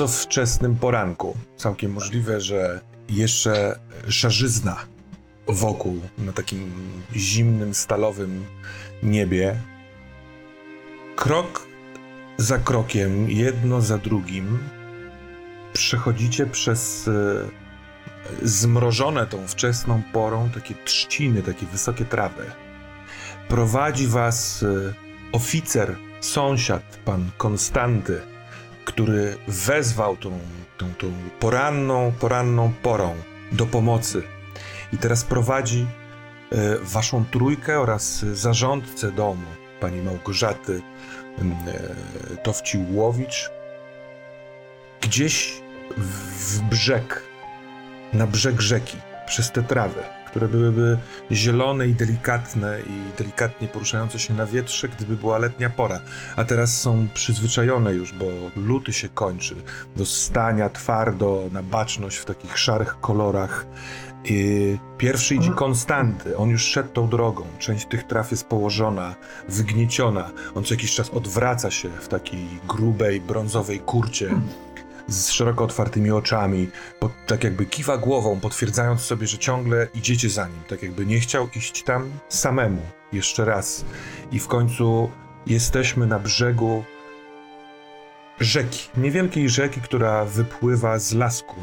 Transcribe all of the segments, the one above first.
bardzo wczesnym poranku. Całkiem możliwe, że jeszcze szarzyzna wokół, na takim zimnym, stalowym niebie. Krok za krokiem, jedno za drugim, przechodzicie przez e, zmrożone tą wczesną porą takie trzciny, takie wysokie trawy. Prowadzi was e, oficer, sąsiad, pan Konstanty, który wezwał tą, tą, tą poranną, poranną porą do pomocy. I teraz prowadzi e, waszą trójkę oraz zarządcę domu, pani Małgorzaty e, Towci-Łowicz, gdzieś w brzeg, na brzeg rzeki, przez te trawy, które byłyby zielone i delikatne i delikatnie poruszające się na wietrze, gdyby była letnia pora. A teraz są przyzwyczajone już, bo luty się kończy, do stania twardo, na baczność w takich szarych kolorach. I pierwszy idzie Konstanty, on już szedł tą drogą. Część tych traw jest położona, wygnieciona. On co jakiś czas odwraca się w takiej grubej, brązowej kurcie z szeroko otwartymi oczami, pod, tak jakby kiwa głową, potwierdzając sobie, że ciągle idziecie za nim, tak jakby nie chciał iść tam samemu jeszcze raz. I w końcu jesteśmy na brzegu rzeki, niewielkiej rzeki, która wypływa z lasku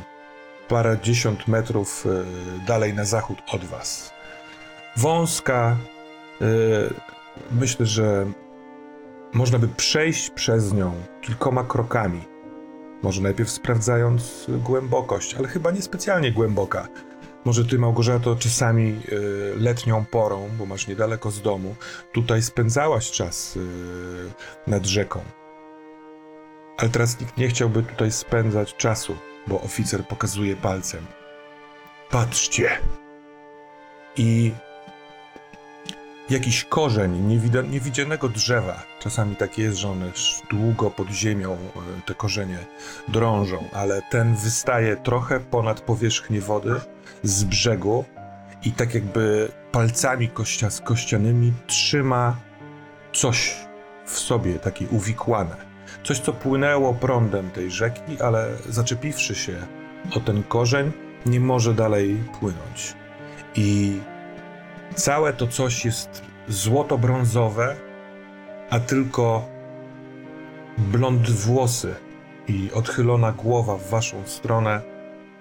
parędziesiąt metrów y, dalej na zachód od was. Wąska, y, myślę, że można by przejść przez nią kilkoma krokami może najpierw sprawdzając głębokość, ale chyba niespecjalnie głęboka. Może ty, Małgorzato, czasami y, letnią porą, bo masz niedaleko z domu, tutaj spędzałaś czas y, nad rzeką. Ale teraz nikt nie chciałby tutaj spędzać czasu, bo oficer pokazuje palcem. Patrzcie! I jakiś korzeń niewidzianego drzewa. Czasami tak jest, że one długo pod ziemią e, te korzenie drążą, ale ten wystaje trochę ponad powierzchnię wody z brzegu i tak jakby palcami kościa, kościanymi trzyma coś w sobie, takie uwikłane. Coś, co płynęło prądem tej rzeki, ale zaczepiwszy się o ten korzeń, nie może dalej płynąć. I Całe to coś jest złoto-brązowe, a tylko blond włosy i odchylona głowa w waszą stronę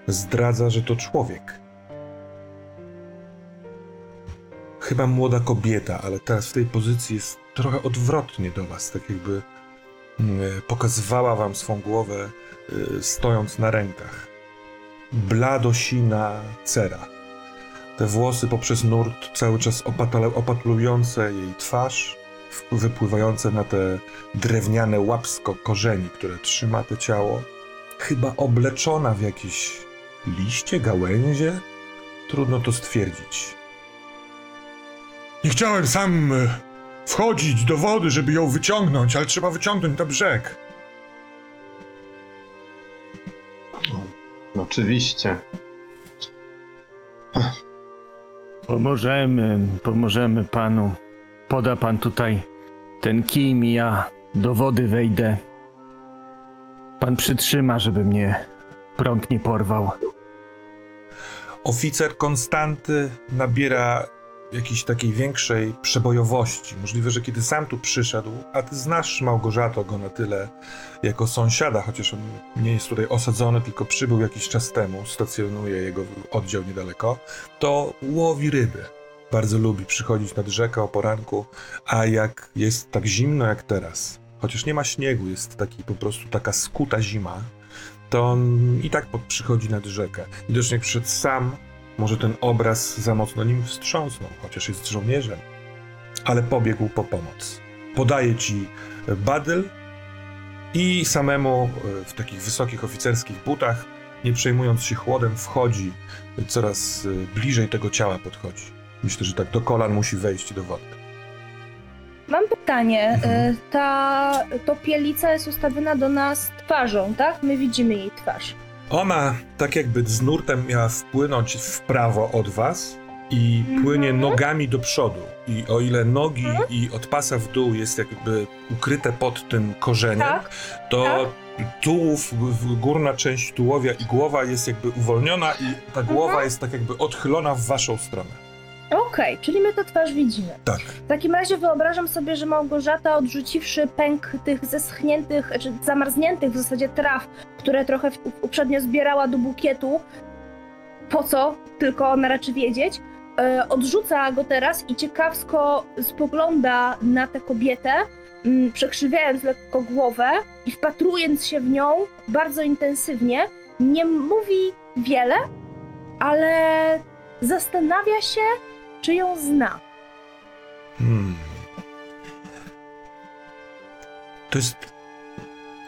zdradza, że to człowiek. Chyba młoda kobieta, ale teraz w tej pozycji jest trochę odwrotnie do was, tak jakby mm, pokazywała wam swą głowę y, stojąc na rękach. Bladosina cera te włosy poprzez nurt cały czas opatale, opatulujące jej twarz, wypływające na te drewniane łapsko korzeni, które trzyma to ciało. Chyba obleczona w jakieś liście, gałęzie? Trudno to stwierdzić. Nie chciałem sam e, wchodzić do wody, żeby ją wyciągnąć, ale trzeba wyciągnąć na brzeg. Oczywiście. Pomożemy, pomożemy panu. Poda pan tutaj ten kij ja do wody wejdę. Pan przytrzyma, żeby mnie prąd nie porwał. Oficer Konstanty nabiera jakiejś takiej większej przebojowości. Możliwe, że kiedy sam tu przyszedł, a ty znasz Małgorzato go na tyle jako sąsiada, chociaż on nie jest tutaj osadzony, tylko przybył jakiś czas temu, stacjonuje jego oddział niedaleko, to łowi ryby. Bardzo lubi przychodzić nad rzekę o poranku, a jak jest tak zimno jak teraz, chociaż nie ma śniegu, jest taki po prostu taka skuta zima, to on i tak przychodzi nad rzekę. Widocznie przed sam może ten obraz za mocno nim wstrząsnął, chociaż jest żołnierzem, ale pobiegł po pomoc. Podaje ci badyl i samemu e, w takich wysokich oficerskich butach, nie przejmując się chłodem, wchodzi, coraz e, bliżej tego ciała podchodzi. Myślę, że tak do kolan musi wejść do wody. Mam pytanie. E, Mhm. Ta topielica jest ustawiona do nas twarzą, tak? My widzimy jej twarz. Ona tak jakby z nurtem miała wpłynąć w prawo od was i Mhm. płynie nogami do przodu. I o ile nogi i od pasa w dół jest jakby ukryte pod tym korzeniem, Tak, to tak. tułów, górna część tułowia i głowa jest jakby uwolniona i ta głowa jest tak jakby odchylona w waszą stronę. Okej, czyli my tę twarz widzimy. Tak. W takim razie wyobrażam sobie, że Małgorzata odrzuciwszy pęk tych zeschniętych, czy zamarzniętych w zasadzie traw, które trochę uprzednio zbierała do bukietu, po co, tylko ona raczy wiedzieć, e, odrzuca go teraz i ciekawsko spogląda na tę kobietę, mm, przekrzywiając lekko głowę i wpatrując się w nią bardzo intensywnie. Nie mówi wiele, ale zastanawia się, czy ją zna. Hmm. To jest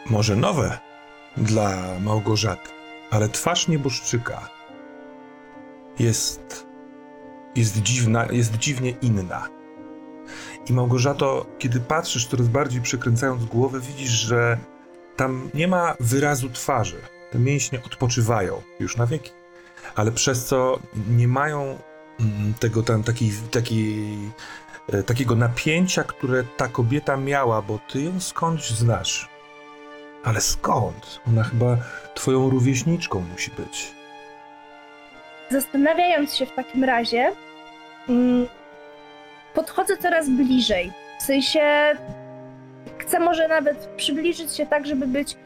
może nowe dla Małgorzaty, ale twarz nieboszczyka jest, jest dziwna, jest dziwnie inna. I Małgorzato, kiedy patrzysz coraz bardziej przekręcając głowę, widzisz, że tam nie ma wyrazu twarzy. Te mięśnie odpoczywają już na wieki, ale przez co nie mają tego tam takiej, takiej e, takiego napięcia, które ta kobieta miała, bo ty ją skądś znasz. Ale skąd? Ona chyba twoją rówieśniczką musi być. Zastanawiając się w takim razie, mm, podchodzę coraz bliżej. W sensie chcę może nawet przybliżyć się tak, żeby być,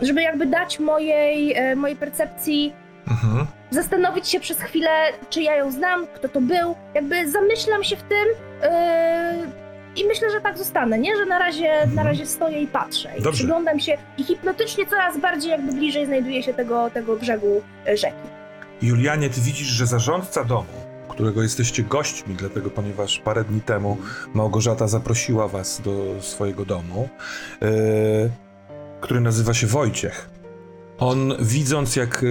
żeby jakby dać mojej, e, mojej percepcji, Mhm. zastanowić się przez chwilę, czy ja ją znam, kto to był. Jakby zamyślam się w tym e, i myślę, że tak zostanę, nie? Że na razie, na razie stoję i patrzę. I Dobrze. przyglądam się i hipnotycznie coraz bardziej jakby bliżej znajduję się tego, tego brzegu e, rzeki. Julianie, ty widzisz, że zarządca domu, którego jesteście gośćmi, dlatego ponieważ parę dni temu Małgorzata zaprosiła was do swojego domu, e, który nazywa się Wojciech. On, widząc jak e,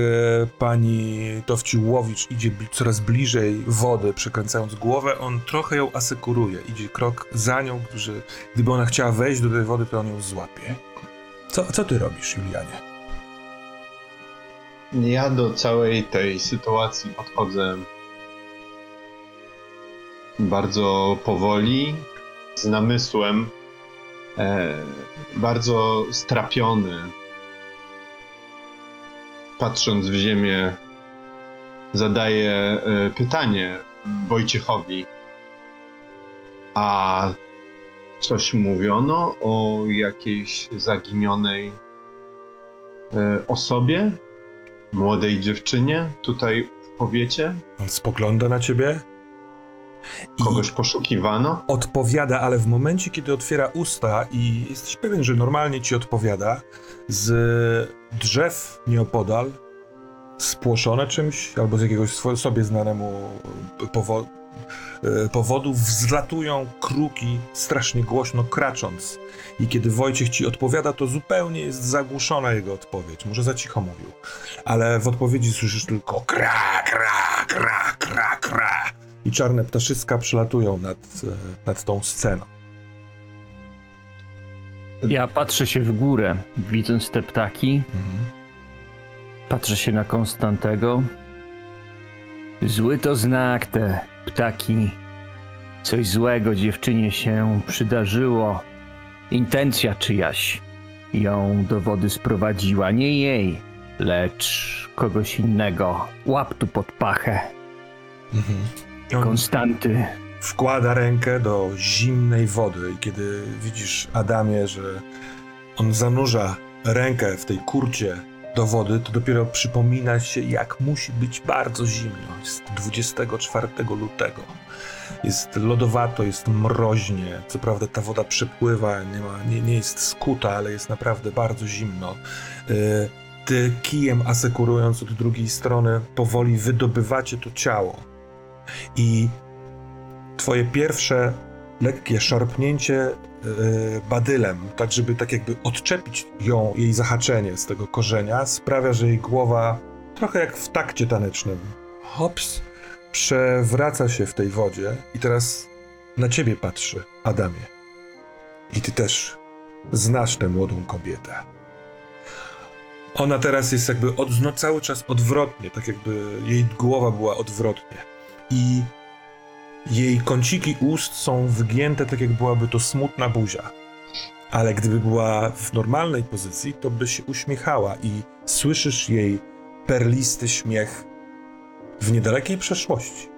pani Towciłowicz idzie coraz bliżej wody, przekręcając głowę, on trochę ją asekuruje. Idzie krok za nią, że gdyby ona chciała wejść do tej wody, to on ją złapie. Co, co ty robisz, Julianie? Ja do całej tej sytuacji podchodzę bardzo powoli, z namysłem, e, bardzo strapiony. Patrząc w ziemię, zadaję e, pytanie Wojciechowi. A coś mówiono o jakiejś zaginionej e, osobie? młodej dziewczynie tutaj w powiecie? On spogląda na ciebie Kogoś poszukiwano? odpowiada, ale w momencie, kiedy otwiera usta i jesteś pewien, że normalnie ci odpowiada, z drzew nieopodal, spłoszone czymś, albo z jakiegoś sobie znanemu powo- e, powodu, wzlatują kruki strasznie głośno kracząc. I kiedy Wojciech ci odpowiada, to zupełnie jest zagłuszona jego odpowiedź. Może za cicho mówił. Ale w odpowiedzi słyszysz tylko kra, kra, kra, kra, kra. I czarne ptaszyska przelatują nad, e, nad tą sceną. Ja patrzę się w górę, widząc te ptaki. Patrzę się na Konstantego. Zły to znak, te ptaki. Coś złego dziewczynie się przydarzyło. Intencja czyjaś ją do wody sprowadziła. Nie jej, lecz kogoś innego. Łap tu pod pachę. Mhm. On Konstanty. wkłada rękę do zimnej wody i kiedy widzisz, Adamie, że on zanurza rękę w tej kurcie do wody, to dopiero przypomina się, jak musi być bardzo zimno. Jest 24 lutego. Jest lodowato, jest mroźnie. Co prawda ta woda przepływa, nie, ma, nie, nie jest skuta, ale jest naprawdę bardzo zimno. Y, Ty kijem asekurując od drugiej strony, powoli wydobywacie to ciało. I twoje pierwsze lekkie szarpnięcie yy, badylem, tak żeby tak jakby odczepić ją, jej zahaczenie z tego korzenia, sprawia, że jej głowa, trochę jak w takcie tanecznym, hops, przewraca się w tej wodzie i teraz na ciebie patrzy, Adamie. I ty też znasz tę młodą kobietę. Ona teraz jest jakby od, no, cały czas odwrotnie, tak jakby jej głowa była odwrotnie. I jej kąciki ust są wygięte, tak jak byłaby to smutna buzia. Ale gdyby była w normalnej pozycji, to by się uśmiechała i słyszysz jej perlisty śmiech w niedalekiej przeszłości.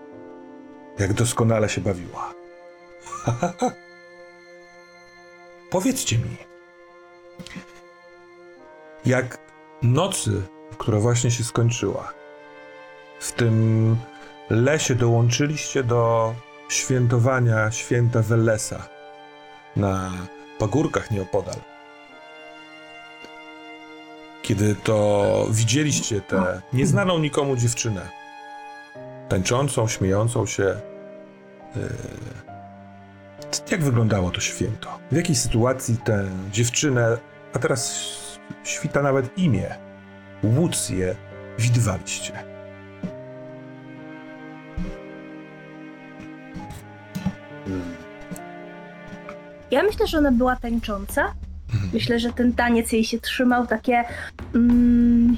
Jak doskonale się bawiła. Powiedzcie mi, jak nocy, która właśnie się skończyła, w tym lesie dołączyliście do świętowania święta Wellesa na pagórkach nieopodal. Kiedy to widzieliście tę nieznaną nikomu dziewczynę, tańczącą, śmiejącą się. Yy, jak wyglądało to święto? W jakiej sytuacji tę dziewczynę, a teraz świta nawet imię, Łucję, widywaliście? Ja myślę, że ona była tańcząca. Myślę, że ten taniec jej się trzymał takie. Mm,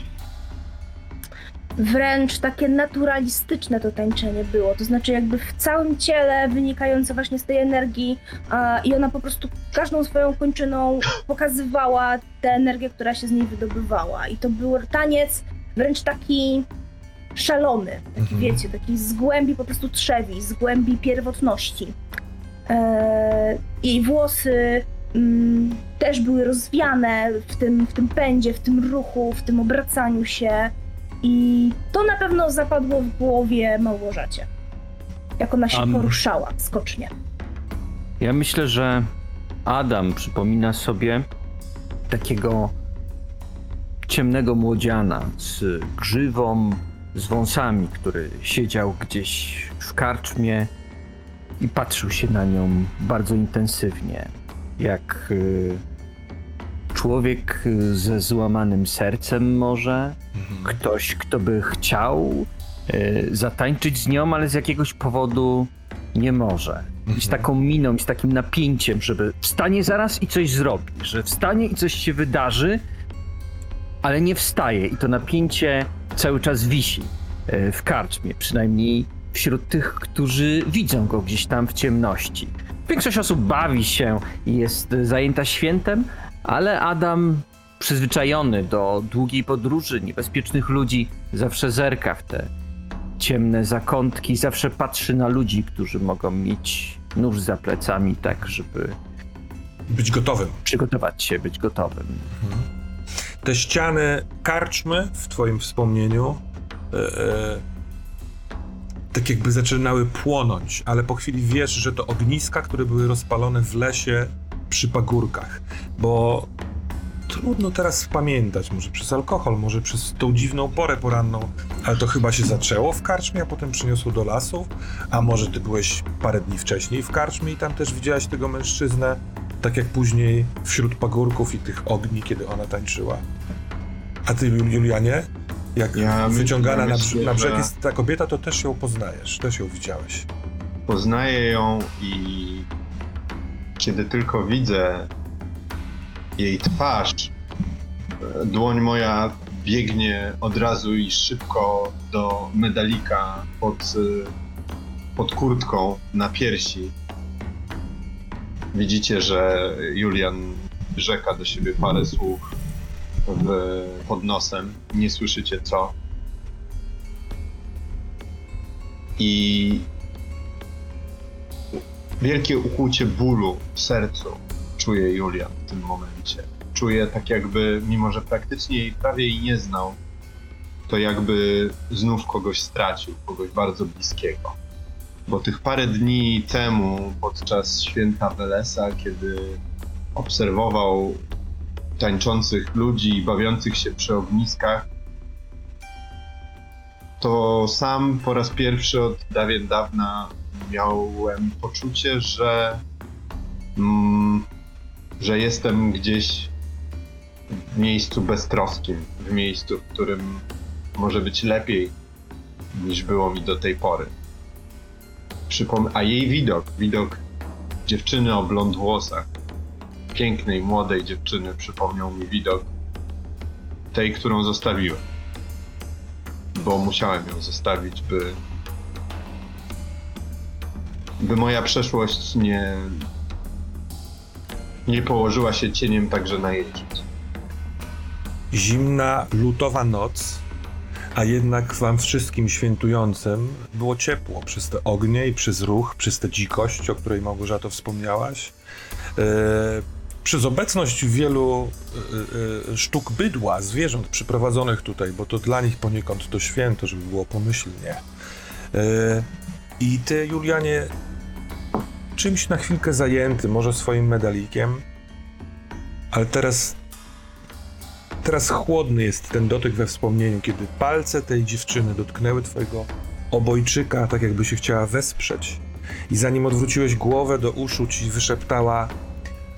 wręcz takie naturalistyczne to tańczenie było. To znaczy, jakby w całym ciele wynikające właśnie z tej energii, a, i ona po prostu każdą swoją kończyną pokazywała tę energię, która się z niej wydobywała. I to był taniec wręcz taki szalony, taki Mhm. wiecie, taki z głębi po prostu trzewi, z głębi pierwotności. Jej włosy mm, też były rozwiane w tym, w tym pędzie, w tym ruchu, w tym obracaniu się. I to na pewno zapadło w głowie Małgorzacie. Jak ona się poruszała skocznie. Ja myślę, że Adam przypomina sobie takiego ciemnego młodziana z grzywą, z wąsami, który siedział gdzieś w karczmie i patrzył się na nią bardzo intensywnie. Jak y, człowiek y, ze złamanym sercem może, ktoś, kto by chciał y, zatańczyć z nią, ale z jakiegoś powodu nie może. I z taką miną, i z takim napięciem, żeby wstanie zaraz i coś zrobi, że wstanie i coś się wydarzy, ale nie wstaje. I to napięcie cały czas wisi w karczmie, przynajmniej wśród tych, którzy widzą go gdzieś tam w ciemności. Większość osób bawi się i jest zajęta świętem, ale Adam przyzwyczajony do długiej podróży, niebezpiecznych ludzi, zawsze zerka w te ciemne zakątki, zawsze patrzy na ludzi, którzy mogą mieć nóż za plecami, tak żeby Być gotowym. przygotować się, być gotowym. Te ściany karczmy w twoim wspomnieniu e, e, tak jakby zaczynały płonąć, ale po chwili wiesz, że to ogniska, które były rozpalone w lesie przy pagórkach, bo trudno teraz pamiętać, może przez alkohol, może przez tą dziwną porę poranną, ale to chyba się zaczęło w karczmie, a potem przyniosło do lasu, a może ty byłeś parę dni wcześniej w karczmie i tam też widziałaś tego mężczyznę, tak jak później wśród pagórków i tych ogni, kiedy ona tańczyła. A ty, Jul- Julianie, jak Ja wyciągana na, myślę, na brzeg jest ta kobieta, to też ją poznajesz, też ją widziałeś. Poznaję ją i kiedy tylko widzę jej twarz, dłoń moja biegnie od razu i szybko do medalika pod, pod kurtką na piersi. Widzicie, że Julian rzeka do siebie parę słów w, pod nosem. Nie słyszycie co. I wielkie ukłucie bólu w sercu czuje Julian w tym momencie. Czuje tak jakby, mimo że praktycznie jej prawie jej nie znał, to jakby znów kogoś stracił, kogoś bardzo bliskiego. Bo tych parę dni temu, podczas święta Welesa, kiedy obserwował tańczących ludzi i bawiących się przy ogniskach, to sam po raz pierwszy od dawien dawna miałem poczucie, że, mm, że jestem gdzieś w miejscu beztroskim, w miejscu, w którym może być lepiej niż było mi do tej pory. Przypom- a jej widok, widok dziewczyny o blond włosach, pięknej, młodej dziewczyny, przypomniał mi widok tej, którą zostawiłem. Bo musiałem ją zostawić, by by moja przeszłość nie nie położyła się cieniem także na jej życie. Zimna, lutowa noc, a jednak wam wszystkim świętującym było ciepło przez te ognie i przez ruch, przez tę dzikość, o której Małgorzato wspomniałaś. E, przez obecność wielu e, e, sztuk bydła, zwierząt przyprowadzonych tutaj, bo to dla nich poniekąd to święto, żeby było pomyślnie. E, I ty, Julianie, czymś na chwilkę zajęty, może swoim medalikiem, ale teraz Teraz chłodny jest ten dotyk we wspomnieniu, kiedy palce tej dziewczyny dotknęły twojego obojczyka, tak jakby się chciała wesprzeć. I zanim odwróciłeś głowę do uszu, ci wyszeptała: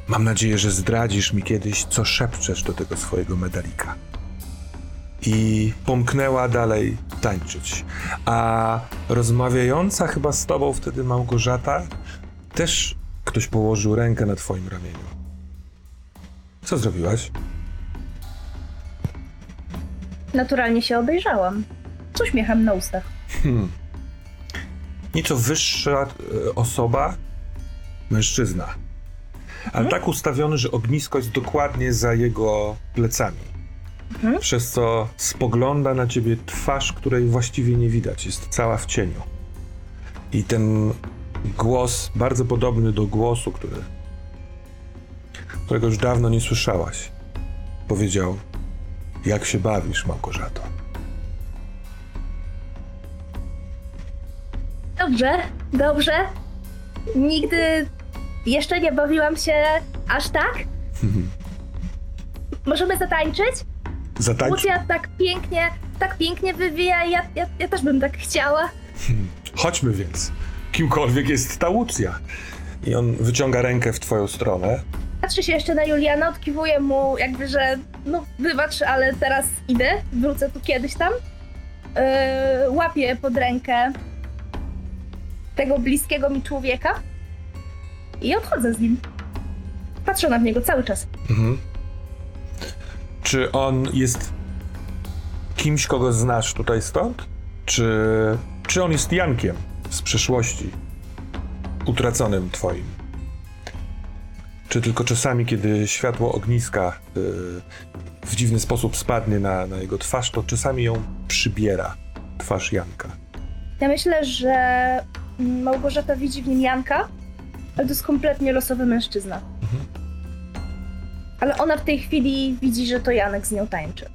Mam nadzieję, że zdradzisz mi kiedyś, co szepczesz do tego swojego medalika. I pomknęła dalej tańczyć. A rozmawiająca chyba z tobą wtedy Małgorzata, też ktoś położył rękę na twoim ramieniu. Co zrobiłaś? Naturalnie się obejrzałam. Z uśmiechem na ustach. Hmm. Nieco wyższa e, osoba, mężczyzna. Ale tak ustawiony, że ognisko jest dokładnie za jego plecami. Mhm. Przez co spogląda na ciebie twarz, której właściwie nie widać. Jest cała w cieniu. I ten głos, bardzo podobny do głosu, który, którego już dawno nie słyszałaś, powiedział: Jak się bawisz, Małgorzato? Dobrze, dobrze. Nigdy jeszcze nie bawiłam się aż tak. Możemy zatańczyć? Zatańcz Łucja tak pięknie, tak pięknie wywija i ja, ja, ja też bym tak chciała. Chodźmy więc. Kimkolwiek jest ta Łucja. I on wyciąga rękę w twoją stronę. Patrzę się jeszcze na Juliana, odkiwuję mu jakby, że no wybacz, ale teraz idę, wrócę tu kiedyś tam. Yy, łapię pod rękę tego bliskiego mi człowieka i odchodzę z nim. Patrzę na niego cały czas. Mhm. Czy on jest kimś, kogo znasz tutaj stąd? Czy, czy on jest Jankiem z przeszłości? Utraconym twoim? Czy tylko czasami, kiedy światło ogniska y, w dziwny sposób spadnie na, na jego twarz, to czasami ją przybiera twarz Janka? Ja myślę, że Małgorzata widzi w nim Janka, ale to jest kompletnie losowy mężczyzna. Ale ona w tej chwili widzi, że to Janek z nią tańczy.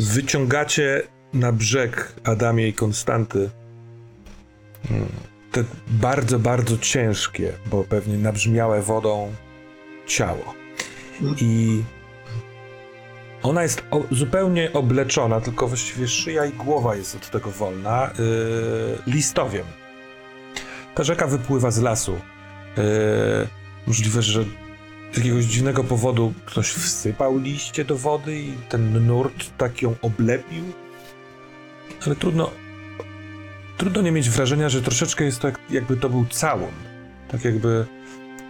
Wyciągacie na brzeg Adamie i Konstanty mm, te bardzo, bardzo ciężkie, bo pewnie nabrzmiałe wodą ciało. I ona jest o, zupełnie obleczona, tylko właściwie szyja i głowa jest od tego wolna, yy, listowiem. Ta rzeka wypływa z lasu. Yy, możliwe, że z jakiegoś dziwnego powodu ktoś wsypał liście do wody i ten nurt tak ją oblepił. Ale trudno. Trudno nie mieć wrażenia, że troszeczkę jest to jak, jakby to był całun. Tak jakby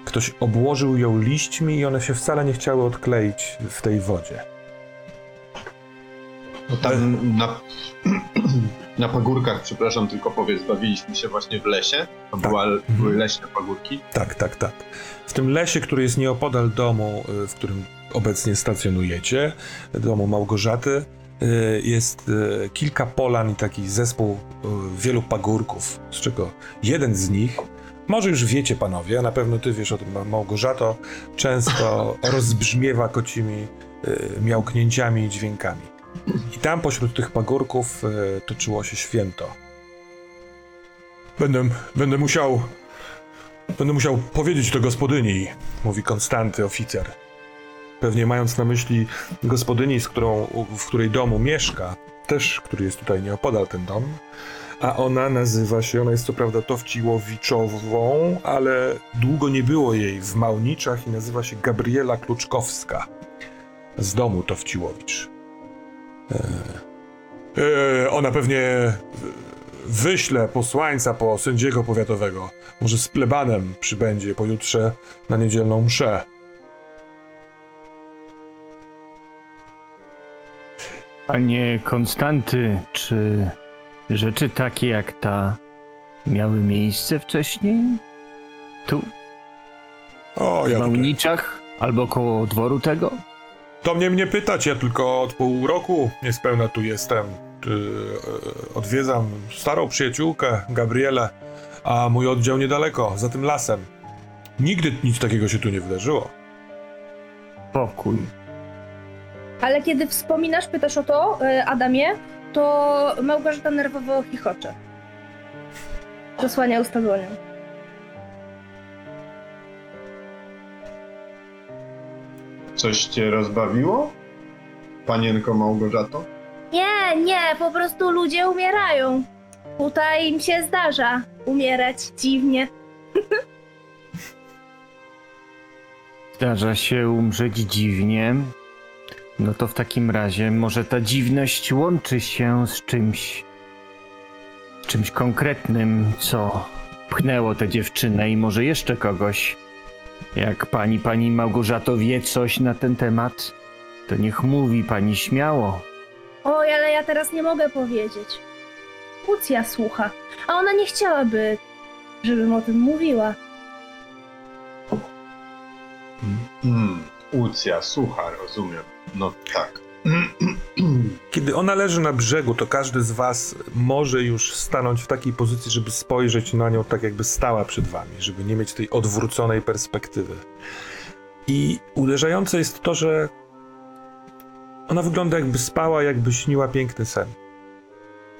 ktoś obłożył ją liśćmi i one się wcale nie chciały odkleić w tej wodzie. No tam na, na pagórkach, przepraszam, tylko powiedz, bawiliśmy się właśnie w lesie. To Tak. była, Mhm. były leśne pagórki. Tak, tak, tak. W tym lesie, który jest nieopodal domu, y, w którym obecnie stacjonujecie, domu Małgorzaty, y, jest y, kilka polan i taki zespół wielu pagórków, z czego jeden z nich, może już wiecie panowie, a na pewno ty wiesz o tym, Ma- Małgorzato, często rozbrzmiewa kocimi y, miałknięciami i dźwiękami. I tam pośród tych pagórków y, toczyło się święto. Będę, będę musiał Będę musiał powiedzieć to gospodyni, mówi Konstanty, oficer. Pewnie mając na myśli gospodyni, z którą, w której domu mieszka, też, który jest tutaj nieopodal ten dom, a ona nazywa się, ona jest co prawda Towciłowiczową, ale długo nie było jej w Małniczach i nazywa się Gabriela Kluczkowska z domu Towciłowicz. E, e, ona pewnie wyśle posłańca po sędziego powiatowego. Może z plebanem przybędzie pojutrze na niedzielną mszę. Panie Konstanty, czy rzeczy takie jak ta miały miejsce wcześniej? Tu, O, w ja tutaj. Małniczach? Albo koło dworu tego? To mnie mnie pytać, ja tylko od pół roku niespełna tu jestem. E, odwiedzam starą przyjaciółkę, Gabrielę, a mój oddział niedaleko, za tym lasem. Nigdy nic takiego się tu nie wydarzyło. Pokój. Ale kiedy wspominasz, pytasz o to, y, Adamie, to Małgorzata nerwowo chichocze. Zasłania usta dłonią. Coś cię rozbawiło? Panienko Małgorzato? Nie, nie, po prostu ludzie umierają. Tutaj im się zdarza umierać dziwnie. Zdarza się umrzeć dziwnie. No to w takim razie może ta dziwność łączy się z czymś. z czymś konkretnym, co pchnęło tę dziewczynę i może jeszcze kogoś. Jak pani, pani Małgorzato wie coś na ten temat, to niech mówi pani śmiało. Oj, ale ja teraz nie mogę powiedzieć. Lucja słucha, a ona nie chciałaby, żebym o tym mówiła. Hmm, Ucja, słucha, rozumiem. No tak. Kiedy ona leży na brzegu, to każdy z was może już stanąć w takiej pozycji, żeby spojrzeć na nią tak, jakby stała przed wami, żeby nie mieć tej odwróconej perspektywy. I uderzające jest to, że ona wygląda jakby spała, jakby śniła piękny sen.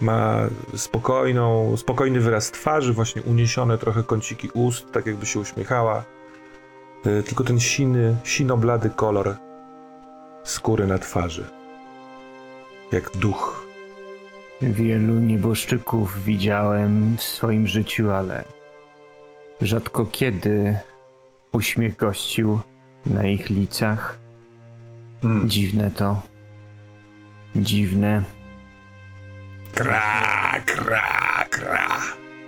Ma spokojną, spokojny wyraz twarzy, właśnie uniesione trochę kąciki ust, tak jakby się uśmiechała. Y, Tylko ten siny, sino-blady kolor skóry na twarzy. Jak duch. Wielu nieboszczyków widziałem w swoim życiu, ale rzadko kiedy uśmiech gościł na ich licach. Hmm. Dziwne to. Dziwne. Kra, kra, kra.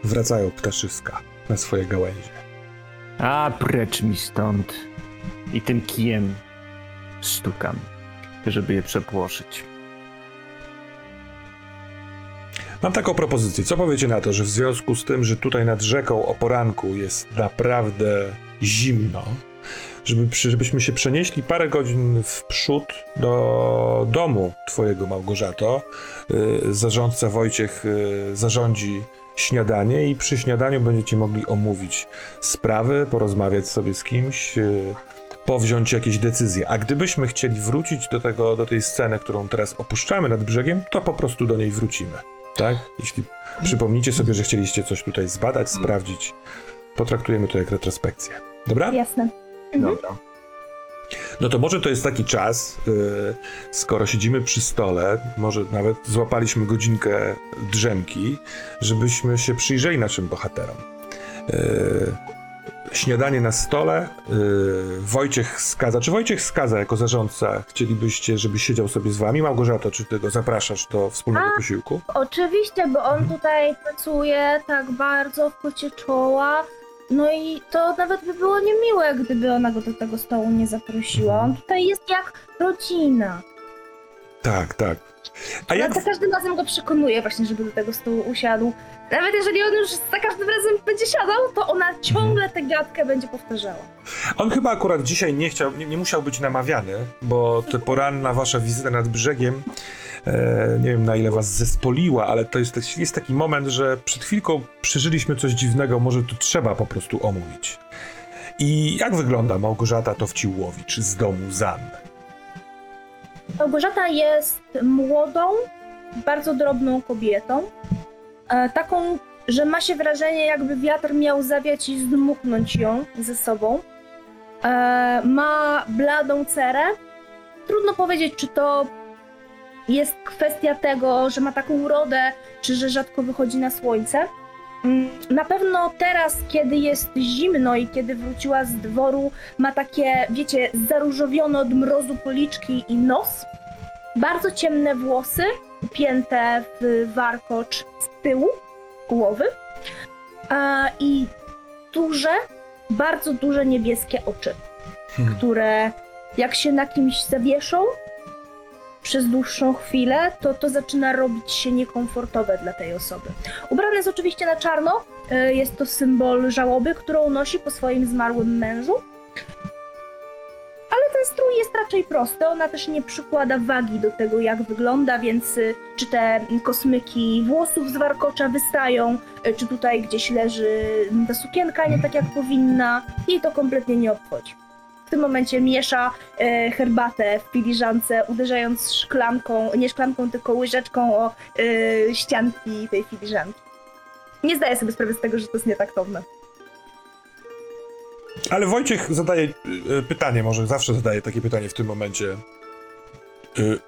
Wracają ptaszyska na swoje gałęzie. A precz mi stąd. I tym kijem stukam, żeby je przepłoszyć. Mam taką propozycję. Co powiecie na to, że w związku z tym, że tutaj nad rzeką o poranku jest naprawdę zimno, żeby, żebyśmy się przenieśli parę godzin w przód do domu twojego Małgorzato. Yy, zarządca Wojciech yy, zarządzi śniadanie i przy śniadaniu będziecie mogli omówić sprawy, porozmawiać sobie z kimś, yy, powziąć jakieś decyzje. A gdybyśmy chcieli wrócić do, tego, do tej sceny, którą teraz opuszczamy nad brzegiem, to po prostu do niej wrócimy. Tak? Jeśli przypomnicie sobie, że chcieliście coś tutaj zbadać, sprawdzić, potraktujemy to jak retrospekcję. Dobra? Jasne. Dobra. No to może to jest taki czas, yy, skoro siedzimy przy stole, może nawet złapaliśmy godzinkę drzemki, żebyśmy się przyjrzeli naszym bohaterom. Yy, śniadanie na stole, yy, Wojciech Skaza. Czy Wojciech Skaza jako zarządca chcielibyście, żeby siedział sobie z wami? Małgorzato, czy ty go zapraszasz do wspólnego A. posiłku? Oczywiście, bo on tutaj pracuje tak bardzo w pocie czoła. No i to nawet by było niemiłe, gdyby ona go do tego stołu nie zaprosiła. On tutaj jest jak rodzina. Tak, tak. A Ja jak za każdym razem go przekonuję właśnie, żeby do tego stołu usiadł. Nawet jeżeli on już za każdym razem będzie siadał, to ona ciągle tę gadkę będzie powtarzała. On chyba akurat dzisiaj nie chciał, nie, nie musiał być namawiany, bo te poranna wasza wizyta nad brzegiem, e, nie wiem na ile was zespoliła, ale to jest, jest taki moment, że przed chwilką przeżyliśmy coś dziwnego, może to trzeba po prostu omówić. I jak wygląda Małgorzata Towciłowicz z domu Zan? Małgorzata jest młodą, bardzo drobną kobietą. E, taką, że ma się wrażenie, jakby wiatr miał zawiać i zdmuchnąć ją ze sobą. E, ma bladą cerę. Trudno powiedzieć, czy to jest kwestia tego, że ma taką urodę, czy że rzadko wychodzi na słońce. Mm, Na pewno teraz, kiedy jest zimno i kiedy wróciła z dworu, ma takie, wiecie, zaróżowione od mrozu policzki i nos. Bardzo ciemne włosy, upięte w warkocz tyłu głowy. A, I duże, bardzo duże niebieskie oczy, Hmm. które jak się na kimś zawieszą, przez dłuższą chwilę, to to zaczyna robić się niekomfortowe dla tej osoby. Ubrany jest oczywiście na czarno, e, jest to symbol żałoby, którą nosi po swoim zmarłym mężu. Ale ten strój jest raczej prosty, ona też nie przykłada wagi do tego, jak wygląda, więc y, czy te kosmyki włosów z warkocza wystają, y, czy tutaj gdzieś leży ta sukienka nie tak jak powinna, jej to kompletnie nie obchodzi. W tym momencie miesza e, herbatę w filiżance, uderzając szklanką, nie szklanką, tylko łyżeczką o e, ścianki tej filiżanki. Nie zdaję sobie sprawy z tego, że to jest nietaktowne. Ale Wojciech zadaje y, pytanie, może zawsze zadaje takie pytanie w tym momencie. Y,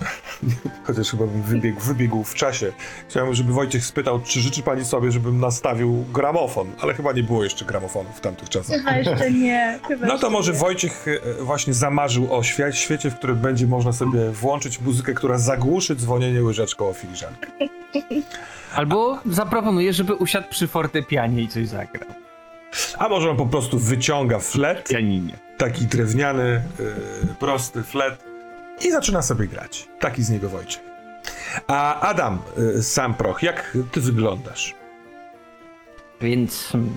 Chociaż chyba bym wybiegł, wybiegł w czasie. Chciałem, żeby Wojciech spytał, czy życzy pani sobie, żebym nastawił gramofon, ale chyba nie było jeszcze gramofonów w tamtych czasach. Chyba jeszcze nie. Chyba No to może nie. Wojciech e, właśnie zamarzył o świe- świecie, w którym będzie można sobie włączyć muzykę, która zagłuszy dzwonienie łyżeczką o filiżankę. Albo zaproponuję, żeby usiadł przy fortepianie i coś zagrał. A może on po prostu wyciąga flet, Pianinie. taki drewniany, yy, prosty flet i zaczyna sobie grać. Taki z niego Wojciech. A Adam, yy, sam proch, jak ty wyglądasz? Więc mm,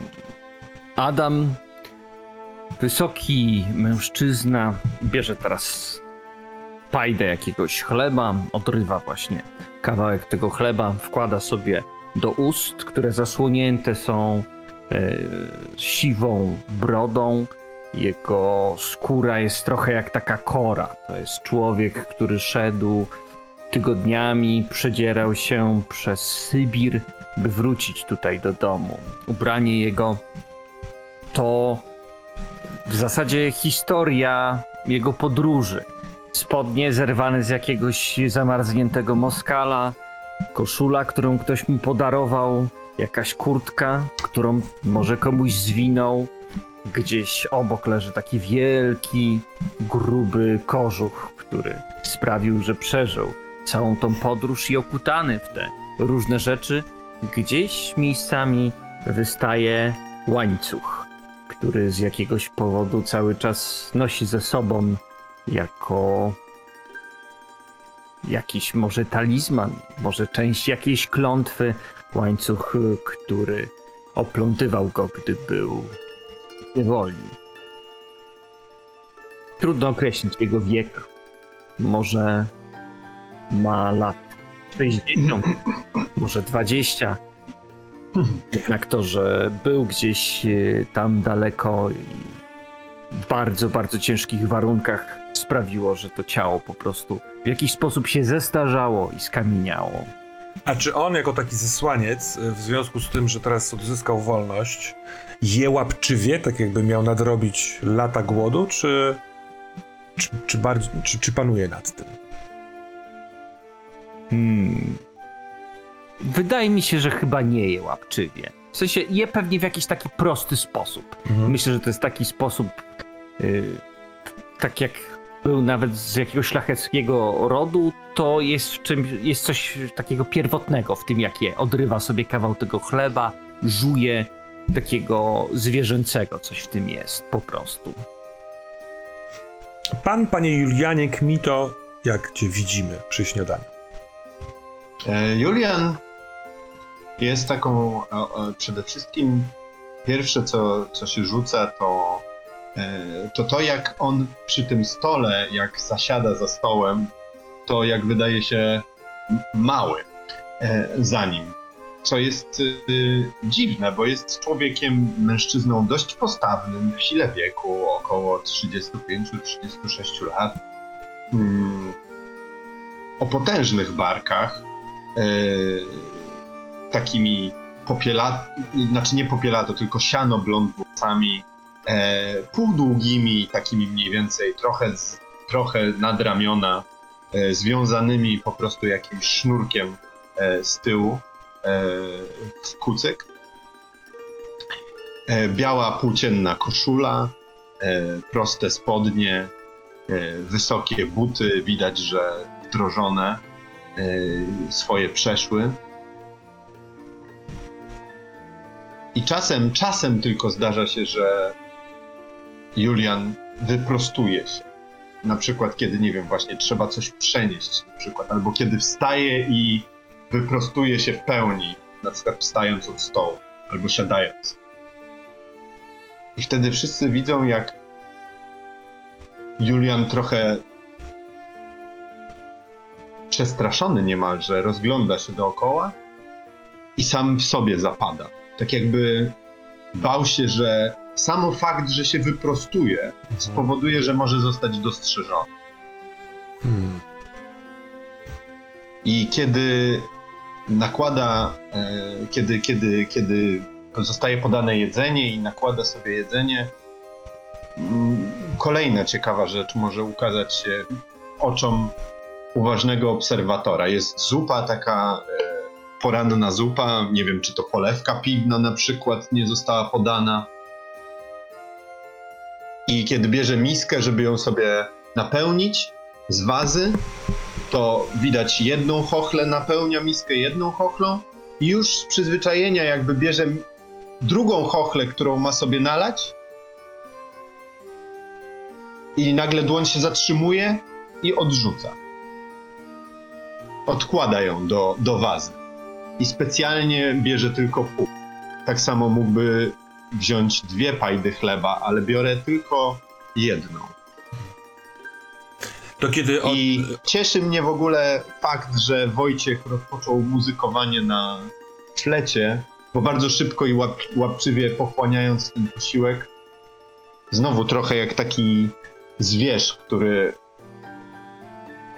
Adam, wysoki mężczyzna, bierze teraz pajdę jakiegoś chleba, odrywa właśnie kawałek tego chleba, wkłada sobie do ust, które zasłonięte są siwą brodą. Jego skóra jest trochę jak taka kora. To jest człowiek, który szedł tygodniami, przedzierał się przez Sybir, by wrócić tutaj do domu. Ubranie jego to w zasadzie historia jego podróży. Spodnie zerwane z jakiegoś zamarzniętego moskala, koszula, którą ktoś mu podarował, jakaś kurtka, którą może komuś zwinął. Gdzieś obok leży taki wielki, gruby kożuch, który sprawił, że przeżył całą tą podróż i okutany w te różne rzeczy, gdzieś miejscami wystaje łańcuch, który z jakiegoś powodu cały czas nosi ze sobą jako jakiś może talizman, może część jakiejś klątwy, łańcuch, y, który oplątywał go, gdy był niewolny. Trudno określić jego wiek. Może ma lat 60, może 20. Jednak to, że był gdzieś e, tam daleko i w bardzo, bardzo ciężkich warunkach sprawiło, że to ciało po prostu w jakiś sposób się zestarzało i skamieniało. A czy on jako taki zesłaniec, y, w związku z tym, że teraz odzyskał wolność, je łapczywie, tak jakby miał nadrobić lata głodu, czy, czy, czy, bardziej, czy, czy panuje nad tym? Hmm. Wydaje mi się, że chyba nie je łapczywie. W sensie je pewnie w jakiś taki prosty sposób. Mhm. Myślę, że to jest taki sposób, yy, tak jak był nawet z jakiegoś szlacheckiego rodu, to jest, w czym, jest coś takiego pierwotnego w tym, jak je odrywa sobie kawał tego chleba, żuje takiego zwierzęcego, coś w tym jest po prostu. Pan, panie Julianie Kmito, jak cię widzimy przy śniadaniu? E, Julian jest taką, o, o, przede wszystkim pierwsze co, co się rzuca to, to to jak on przy tym stole, jak zasiada za stołem, to jak wydaje się mały e, za nim. Co jest y, dziwne, bo jest człowiekiem, mężczyzną dość postawnym, w sile wieku, około 35-36 lat. Mm, o potężnych barkach, e, takimi popiela, znaczy nie popielato, tylko siano blond włosami, e, półdługimi, takimi mniej więcej, trochę, trochę nad ramiona, e, związanymi po prostu jakimś sznurkiem e, z tyłu e, w kucyk. E, biała płócienna koszula, e, proste spodnie, e, wysokie buty, widać, że wdrożone e, swoje przeszły. I czasem, czasem tylko zdarza się, że Julian wyprostuje się na przykład kiedy, nie wiem, właśnie trzeba coś przenieść, na przykład, albo kiedy wstaje i wyprostuje się w pełni, na przykład wstając od stołu, albo siadając. I wtedy wszyscy widzą, jak Julian trochę przestraszony niemalże rozgląda się dookoła i sam w sobie zapada. Tak jakby bał się, że samo fakt, że się wyprostuje, spowoduje, że może zostać dostrzeżony. Hmm. I kiedy nakłada, e, kiedy, kiedy, kiedy zostaje podane jedzenie i nakłada sobie jedzenie, mm, kolejna ciekawa rzecz może ukazać się oczom uważnego obserwatora. Jest zupa taka, e, poranna zupa, nie wiem czy to polewka piwna na przykład nie została podana. I kiedy bierze miskę, żeby ją sobie napełnić z wazy, to widać jedną chochlę, napełnia miskę jedną chochlą i już z przyzwyczajenia jakby bierze drugą chochlę, którą ma sobie nalać i nagle dłoń się zatrzymuje i odrzuca. Odkłada ją do, do wazy i specjalnie bierze tylko pół. Tak samo mógłby wziąć dwie pajdy chleba, ale biorę tylko jedną. To kiedy od... I cieszy mnie w ogóle fakt, że Wojciech rozpoczął muzykowanie na flecie, bo bardzo szybko i łap, łapczywie pochłaniając ten posiłek, znowu trochę jak taki zwierz, który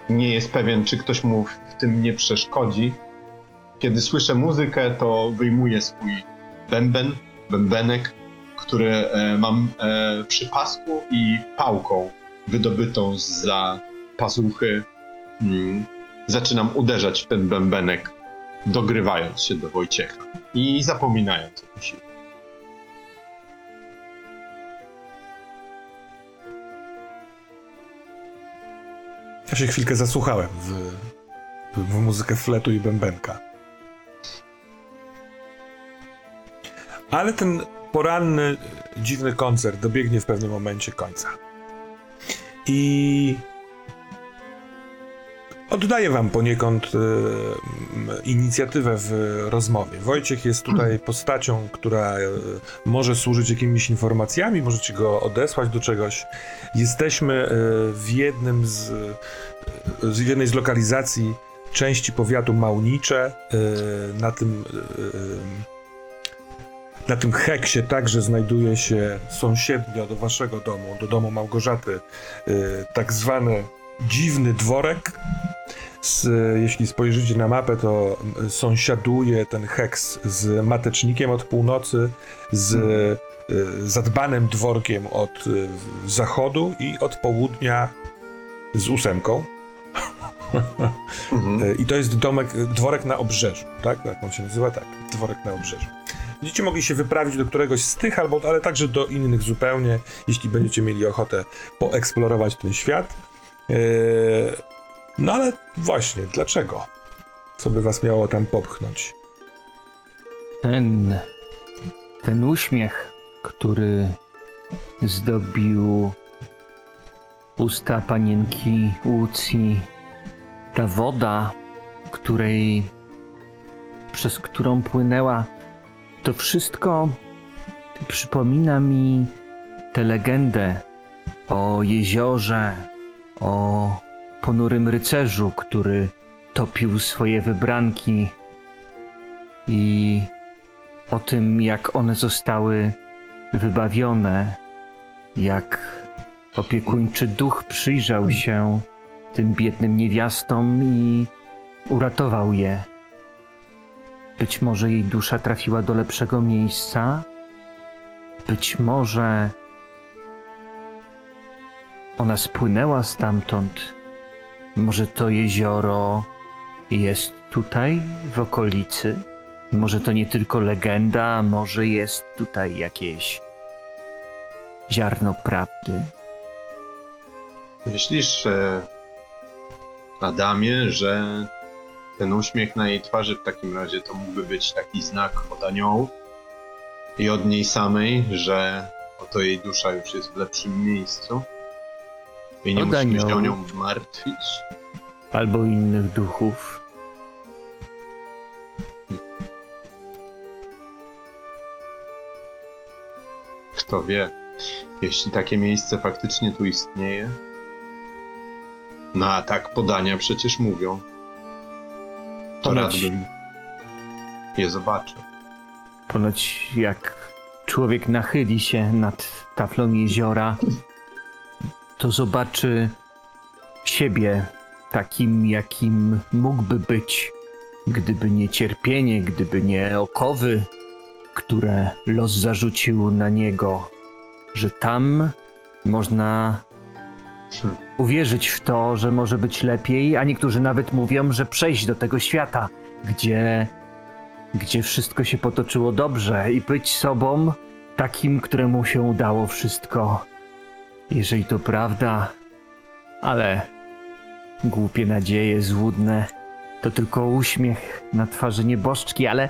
nie jest pewien, czy ktoś mu w tym nie przeszkodzi. Kiedy słyszę muzykę, to wyjmuję swój bęben, bębenek, który e, mam e, przy pasku i pałką wydobytą za pazuchy. Mm, zaczynam uderzać ten bębenek, dogrywając się do Wojciecha i zapominając o posiłku. Ja się chwilkę zasłuchałem w, w muzykę fletu i bębenka. Ale ten poranny, dziwny koncert dobiegnie w pewnym momencie końca. I oddaję wam poniekąd e, inicjatywę w rozmowie. Wojciech jest tutaj postacią, która e, może służyć jakimiś informacjami, możecie go odesłać do czegoś. Jesteśmy e, w jednym z, e, z jednej z lokalizacji części powiatu Małnicze. Na tym na tym heksie także znajduje się sąsiednio do waszego domu, do domu Małgorzaty, e, tak zwany dziwny dworek. Z, jeśli spojrzycie na mapę, to mm, sąsiaduje ten heks z matecznikiem od północy, z y, zadbanym dworkiem od y, zachodu i od południa z ósemką. Mhm. Y, I to jest domek, dworek na obrzeżu, tak? Tak on się nazywa? Tak, dworek na obrzeżu. Będziecie mogli się wyprawić do któregoś z tych, albo, ale także do innych zupełnie, jeśli będziecie mieli ochotę poeksplorować ten świat. Yy, No ale właśnie, dlaczego? Co by was miało tam popchnąć? Ten, ten uśmiech, który zdobił usta panienki Łucji, ta woda, której, przez którą płynęła, to wszystko przypomina mi tę legendę o jeziorze, o ponurym rycerzu, który topił swoje wybranki i o tym, jak one zostały wybawione, jak opiekuńczy duch przyjrzał się tym biednym niewiastom i uratował je. Być może jej dusza trafiła do lepszego miejsca, być może ona spłynęła stamtąd. Może to jezioro jest tutaj, w okolicy? Może to nie tylko legenda, może jest tutaj jakieś ziarno prawdy. Myślisz, e, Adamie, że ten uśmiech na jej twarzy w takim razie to mógłby być taki znak od aniołów i od niej samej, że oto jej dusza już jest w lepszym miejscu? I nie Od musimy się o nią martwić. Albo innych duchów. Kto wie, jeśli takie miejsce faktycznie tu istnieje. No a tak podania przecież mówią. Ponoć- rad bym je zobaczył. Ponoć jak człowiek nachyli się nad taflą jeziora, to zobaczy siebie takim, jakim mógłby być, gdyby nie cierpienie, gdyby nie okowy, które los zarzucił na niego, że tam można Uwierzyć w to, że może być lepiej, a niektórzy nawet mówią, że przejść do tego świata, gdzie gdzie wszystko się potoczyło dobrze i być sobą takim, któremu się udało wszystko. Jeżeli to prawda, ale głupie nadzieje, złudne, to tylko uśmiech na twarzy nieboszczki, ale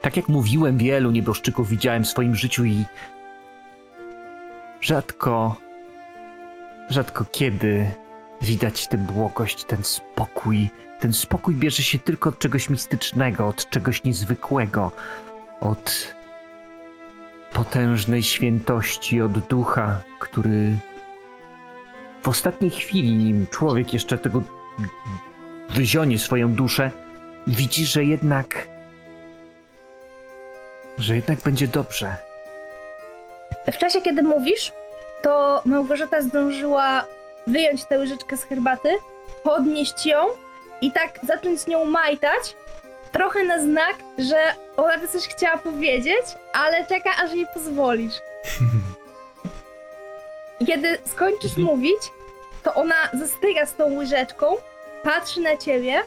tak jak mówiłem, wielu nieboszczyków widziałem w swoim życiu i rzadko, rzadko kiedy widać tę błogość, ten spokój, ten spokój bierze się tylko od czegoś mistycznego, od czegoś niezwykłego, od potężnej świętości, od ducha, który w ostatniej chwili, nim człowiek jeszcze tego wyzionie swoją duszę, widzi, że jednak. że jednak będzie dobrze. W czasie, kiedy mówisz, to Małgorzata zdążyła wyjąć tę łyżeczkę z herbaty, podnieść ją i tak zacząć nią majtać, trochę na znak, że ona by coś chciała powiedzieć, ale czeka, aż jej pozwolisz. I kiedy skończysz mówić, to ona zastyga z tą łyżeczką, patrzy na ciebie,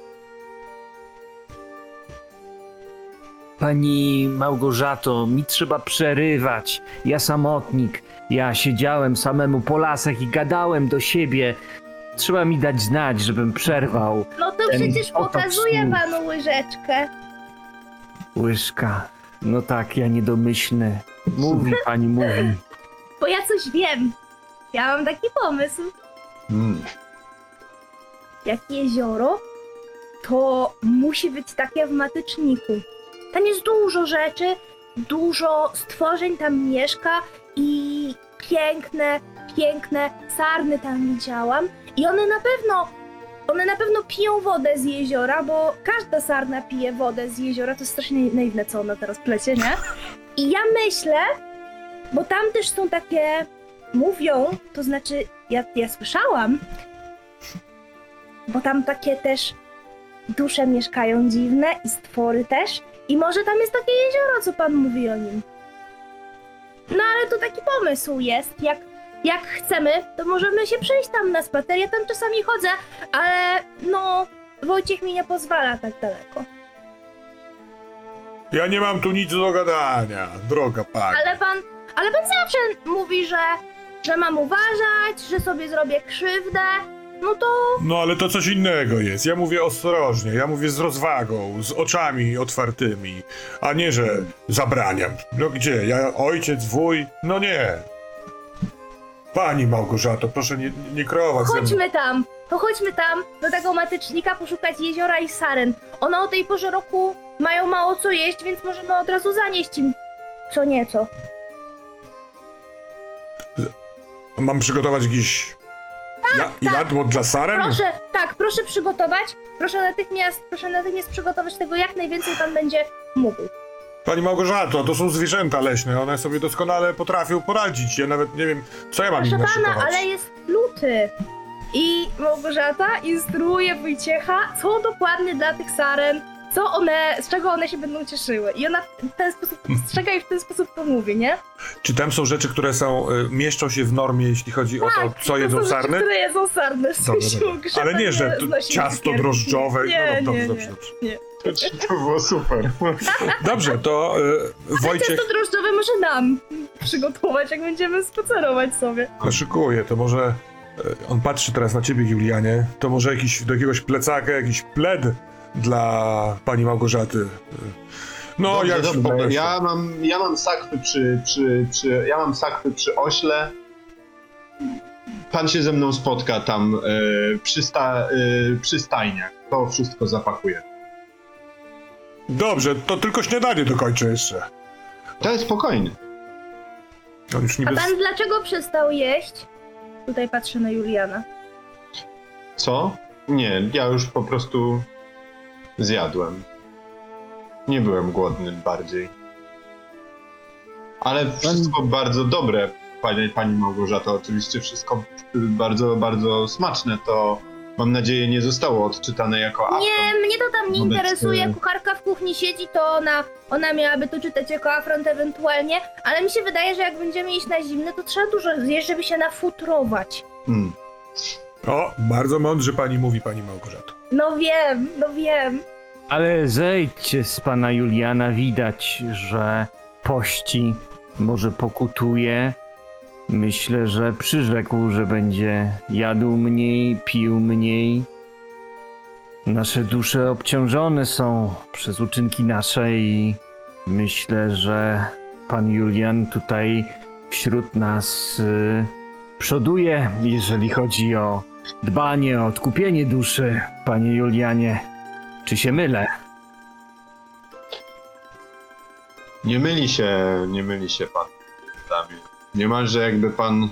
Pani Małgorzato, mi trzeba przerywać. Ja samotnik. Ja siedziałem samemu po lasach i gadałem do siebie. Trzeba mi dać znać, żebym przerwał. no to Ten przecież otok snów. panu łyżeczkę. Łyżka. No tak, ja niedomyślny. Mówi pani, mówi. Bo ja coś wiem. Ja mam taki pomysł. Mm. jak jezioro, to musi być takie w matyczniku. Tam jest dużo rzeczy, dużo stworzeń tam mieszka i piękne, piękne sarny tam widziałam. I one na pewno, one na pewno piją wodę z jeziora, bo każda sarna pije wodę z jeziora. To jest strasznie naiwne, co ona teraz plecie, nie? I ja myślę, bo tam też są takie, mówią, to znaczy, ja, ja słyszałam, bo tam takie też dusze mieszkają dziwne i stwory też. I może tam jest takie jezioro, co pan mówi o nim. No ale to taki pomysł jest. Jak, jak chcemy, to możemy się przejść tam na spacer. Ja tam czasami chodzę, ale no, Wojciech mi nie pozwala tak daleko. Ja nie mam tu nic do gadania, droga pani. Ale pan, ale pan zawsze mówi, że, że mam uważać, że sobie zrobię krzywdę. No to No ale to coś innego jest. Ja mówię ostrożnie, ja mówię z rozwagą, z oczami otwartymi, a nie, że zabraniam. No gdzie? Ja ojciec, wuj? No nie. Pani Małgorzato, proszę nie, nie ze mną. Chodźmy tam, to chodźmy tam do tego matecznika poszukać jeziora i saren. One o tej porze roku mają mało co jeść, więc możemy od razu zanieść im co nieco. Mam przygotować jakieś ja, jadło dla saren? Proszę, tak, proszę przygotować. Proszę natychmiast, proszę natychmiast przygotować tego jak najwięcej pan będzie mógł. Pani Małgorzato, to są zwierzęta leśne, one sobie doskonale potrafią poradzić. Ja nawet nie wiem, co ja mam Proszę im pana, naszykować. ale jest luty. I Małgorzata instruuje Wojciecha, co dokładnie dla tych saren, co one, z czego one się będą cieszyły. I ona w ten sposób postrzega i w ten sposób to mówi, nie? Czy tam są rzeczy, które są, y, mieszczą się w normie, jeśli chodzi o to, co to jedzą są rzeczy, sarny? które jedzą sarny. Dobrze, dobrze. Ale nie, że to ciasto drożdżowe. Nie, no, nie, dobrze, nie. dobrze, dobrze. To było super. Dobrze, to y, Wojciech Ciasto drożdżowe może nam przygotować, jak będziemy spacerować sobie. szykuje, to może y, on patrzy teraz na ciebie, Julianie, to może jakiś, do jakiegoś plecaka, jakiś pled dla pani Małgorzaty. No, Dobrze, jak dobrze. Ja mam, ja mam sakwy przy, przy, przy, ja mam sakwy przy ośle. pan się ze mną spotka tam e, przy, sta, e, przy stajniach. To wszystko zapakuje. Dobrze, to tylko śniadanie dokończę jeszcze. To jest spokojny. On już A niby... pan dlaczego przestał jeść? Tutaj patrzę na Juliana. Co? Nie, ja już po prostu zjadłem. Nie byłem głodny bardziej. Ale wszystko bardzo dobre, pani, pani Małgorzato. Oczywiście wszystko bardzo, bardzo smaczne. To mam nadzieję nie zostało odczytane jako afront. Nie, mnie to tam nie Wobec, interesuje. e, Kucharka w kuchni siedzi, to ona, ona miałaby to czytać jako afront ewentualnie, ale mi się wydaje, że jak będziemy iść na zimne, to trzeba dużo zjeść, żeby się nafutrować. Mm. O, bardzo mądrze pani mówi, pani Małgorzato. No wiem, no wiem. Ale zejdźcie z pana Juliana, widać, że pości, może pokutuje. Myślę, że przyrzekł, że będzie jadł mniej, pił mniej. Nasze dusze obciążone są przez uczynki nasze i myślę, że pan Julian tutaj wśród nas y, przoduje, jeżeli chodzi o dbanie o odkupienie duszy, panie Julianie. Czy się mylę? Nie myli się, nie myli się pan. Damie. Niemalże jakby pan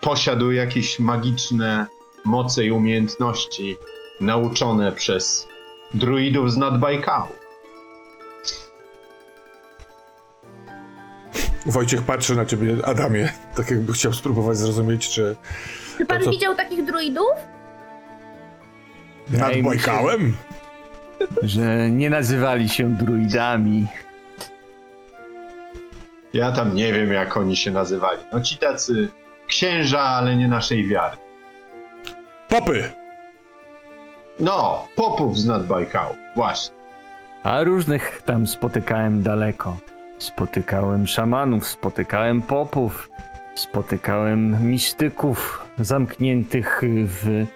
posiadł jakieś magiczne moce i umiejętności nauczone przez druidów z nadbajkału. Wojciech patrzy na ciebie, Adamie, tak jakby chciał spróbować zrozumieć, czy Czy pan co? widział takich druidów? nad Wydaje mi się, Bajkałem? Że nie nazywali się druidami. Ja tam nie wiem, jak oni się nazywali. No ci tacy księża, ale nie naszej wiary. Popy! No, popów z nadbajkału. Właśnie. A różnych tam spotykałem daleko. Spotykałem szamanów, spotykałem popów, spotykałem mistyków zamkniętych w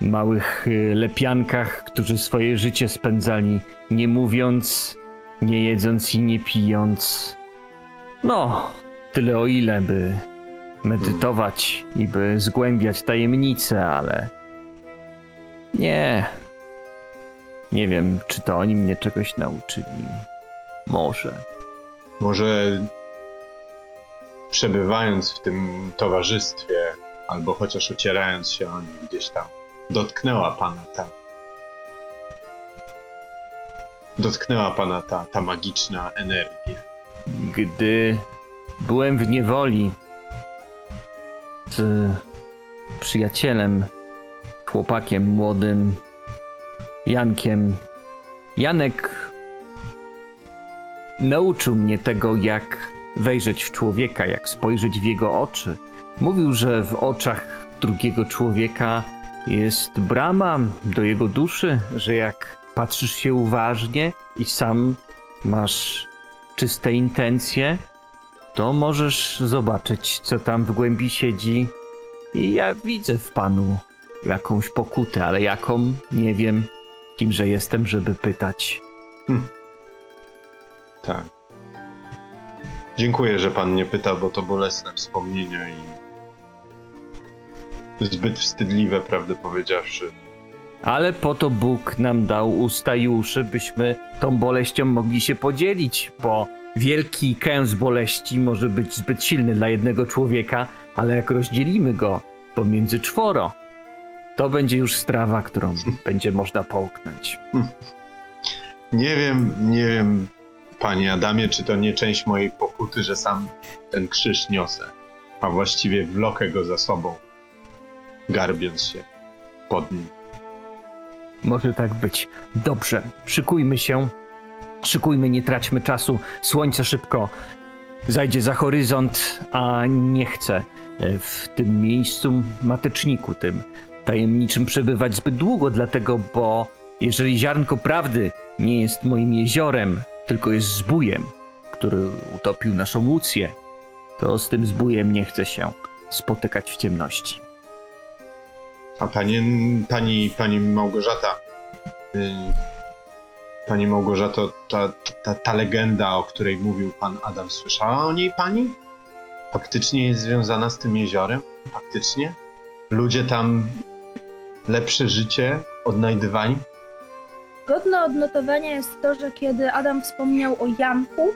małych lepiankach, którzy swoje życie spędzali nie mówiąc, nie jedząc i nie pijąc. No, tyle o ile by medytować i by zgłębiać tajemnice, ale nie, nie wiem, czy to oni mnie czegoś nauczyli. Może. Może przebywając w tym towarzystwie, albo chociaż ocierając się o nich gdzieś tam, dotknęła pana ta. Dotknęła pana ta, ta magiczna energia. Gdy byłem w niewoli z przyjacielem, chłopakiem młodym, Jankiem, Janek nauczył mnie tego, jak wejrzeć w człowieka, jak spojrzeć w jego oczy. Mówił, że w oczach drugiego człowieka jest brama do jego duszy, że jak patrzysz się uważnie i sam masz czyste intencje, to możesz zobaczyć, co tam w głębi siedzi. I ja widzę w panu jakąś pokutę, ale jaką nie wiem, kimże jestem, żeby pytać. Tak. Dziękuję, że pan nie pyta, bo to bolesne wspomnienia i zbyt wstydliwe, prawdę powiedziawszy. Ale po to Bóg nam dał usta i uszy, byśmy tą boleścią mogli się podzielić, bo wielki kęs boleści może być zbyt silny dla jednego człowieka, ale jak rozdzielimy go pomiędzy czworo, to będzie już strawa, którą będzie można połknąć. Nie wiem, nie wiem, panie Adamie, czy to nie część mojej pokuty, że sam ten krzyż niosę, a właściwie wlokę go za sobą, garbiąc się pod nim. Może tak być. Dobrze, szykujmy się. Szykujmy, nie traćmy czasu. Słońce szybko zajdzie za horyzont, a nie chcę e, w tym miejscu mateczniku, tym tajemniczym przebywać zbyt długo, dlatego, bo jeżeli ziarnko prawdy nie jest moim jeziorem, tylko jest zbójem, który utopił naszą Łucję, to z tym zbójem nie chcę się spotykać w ciemności. A panie, pani, pani Małgorzata, y, pani Małgorzato, ta, ta, ta legenda, o której mówił pan Adam, słyszała o niej pani? faktycznie jest związana z tym jeziorem? Faktycznie? Ludzie tam lepsze życie odnajdywali? Godne odnotowania jest to, że kiedy Adam wspomniał o Janku,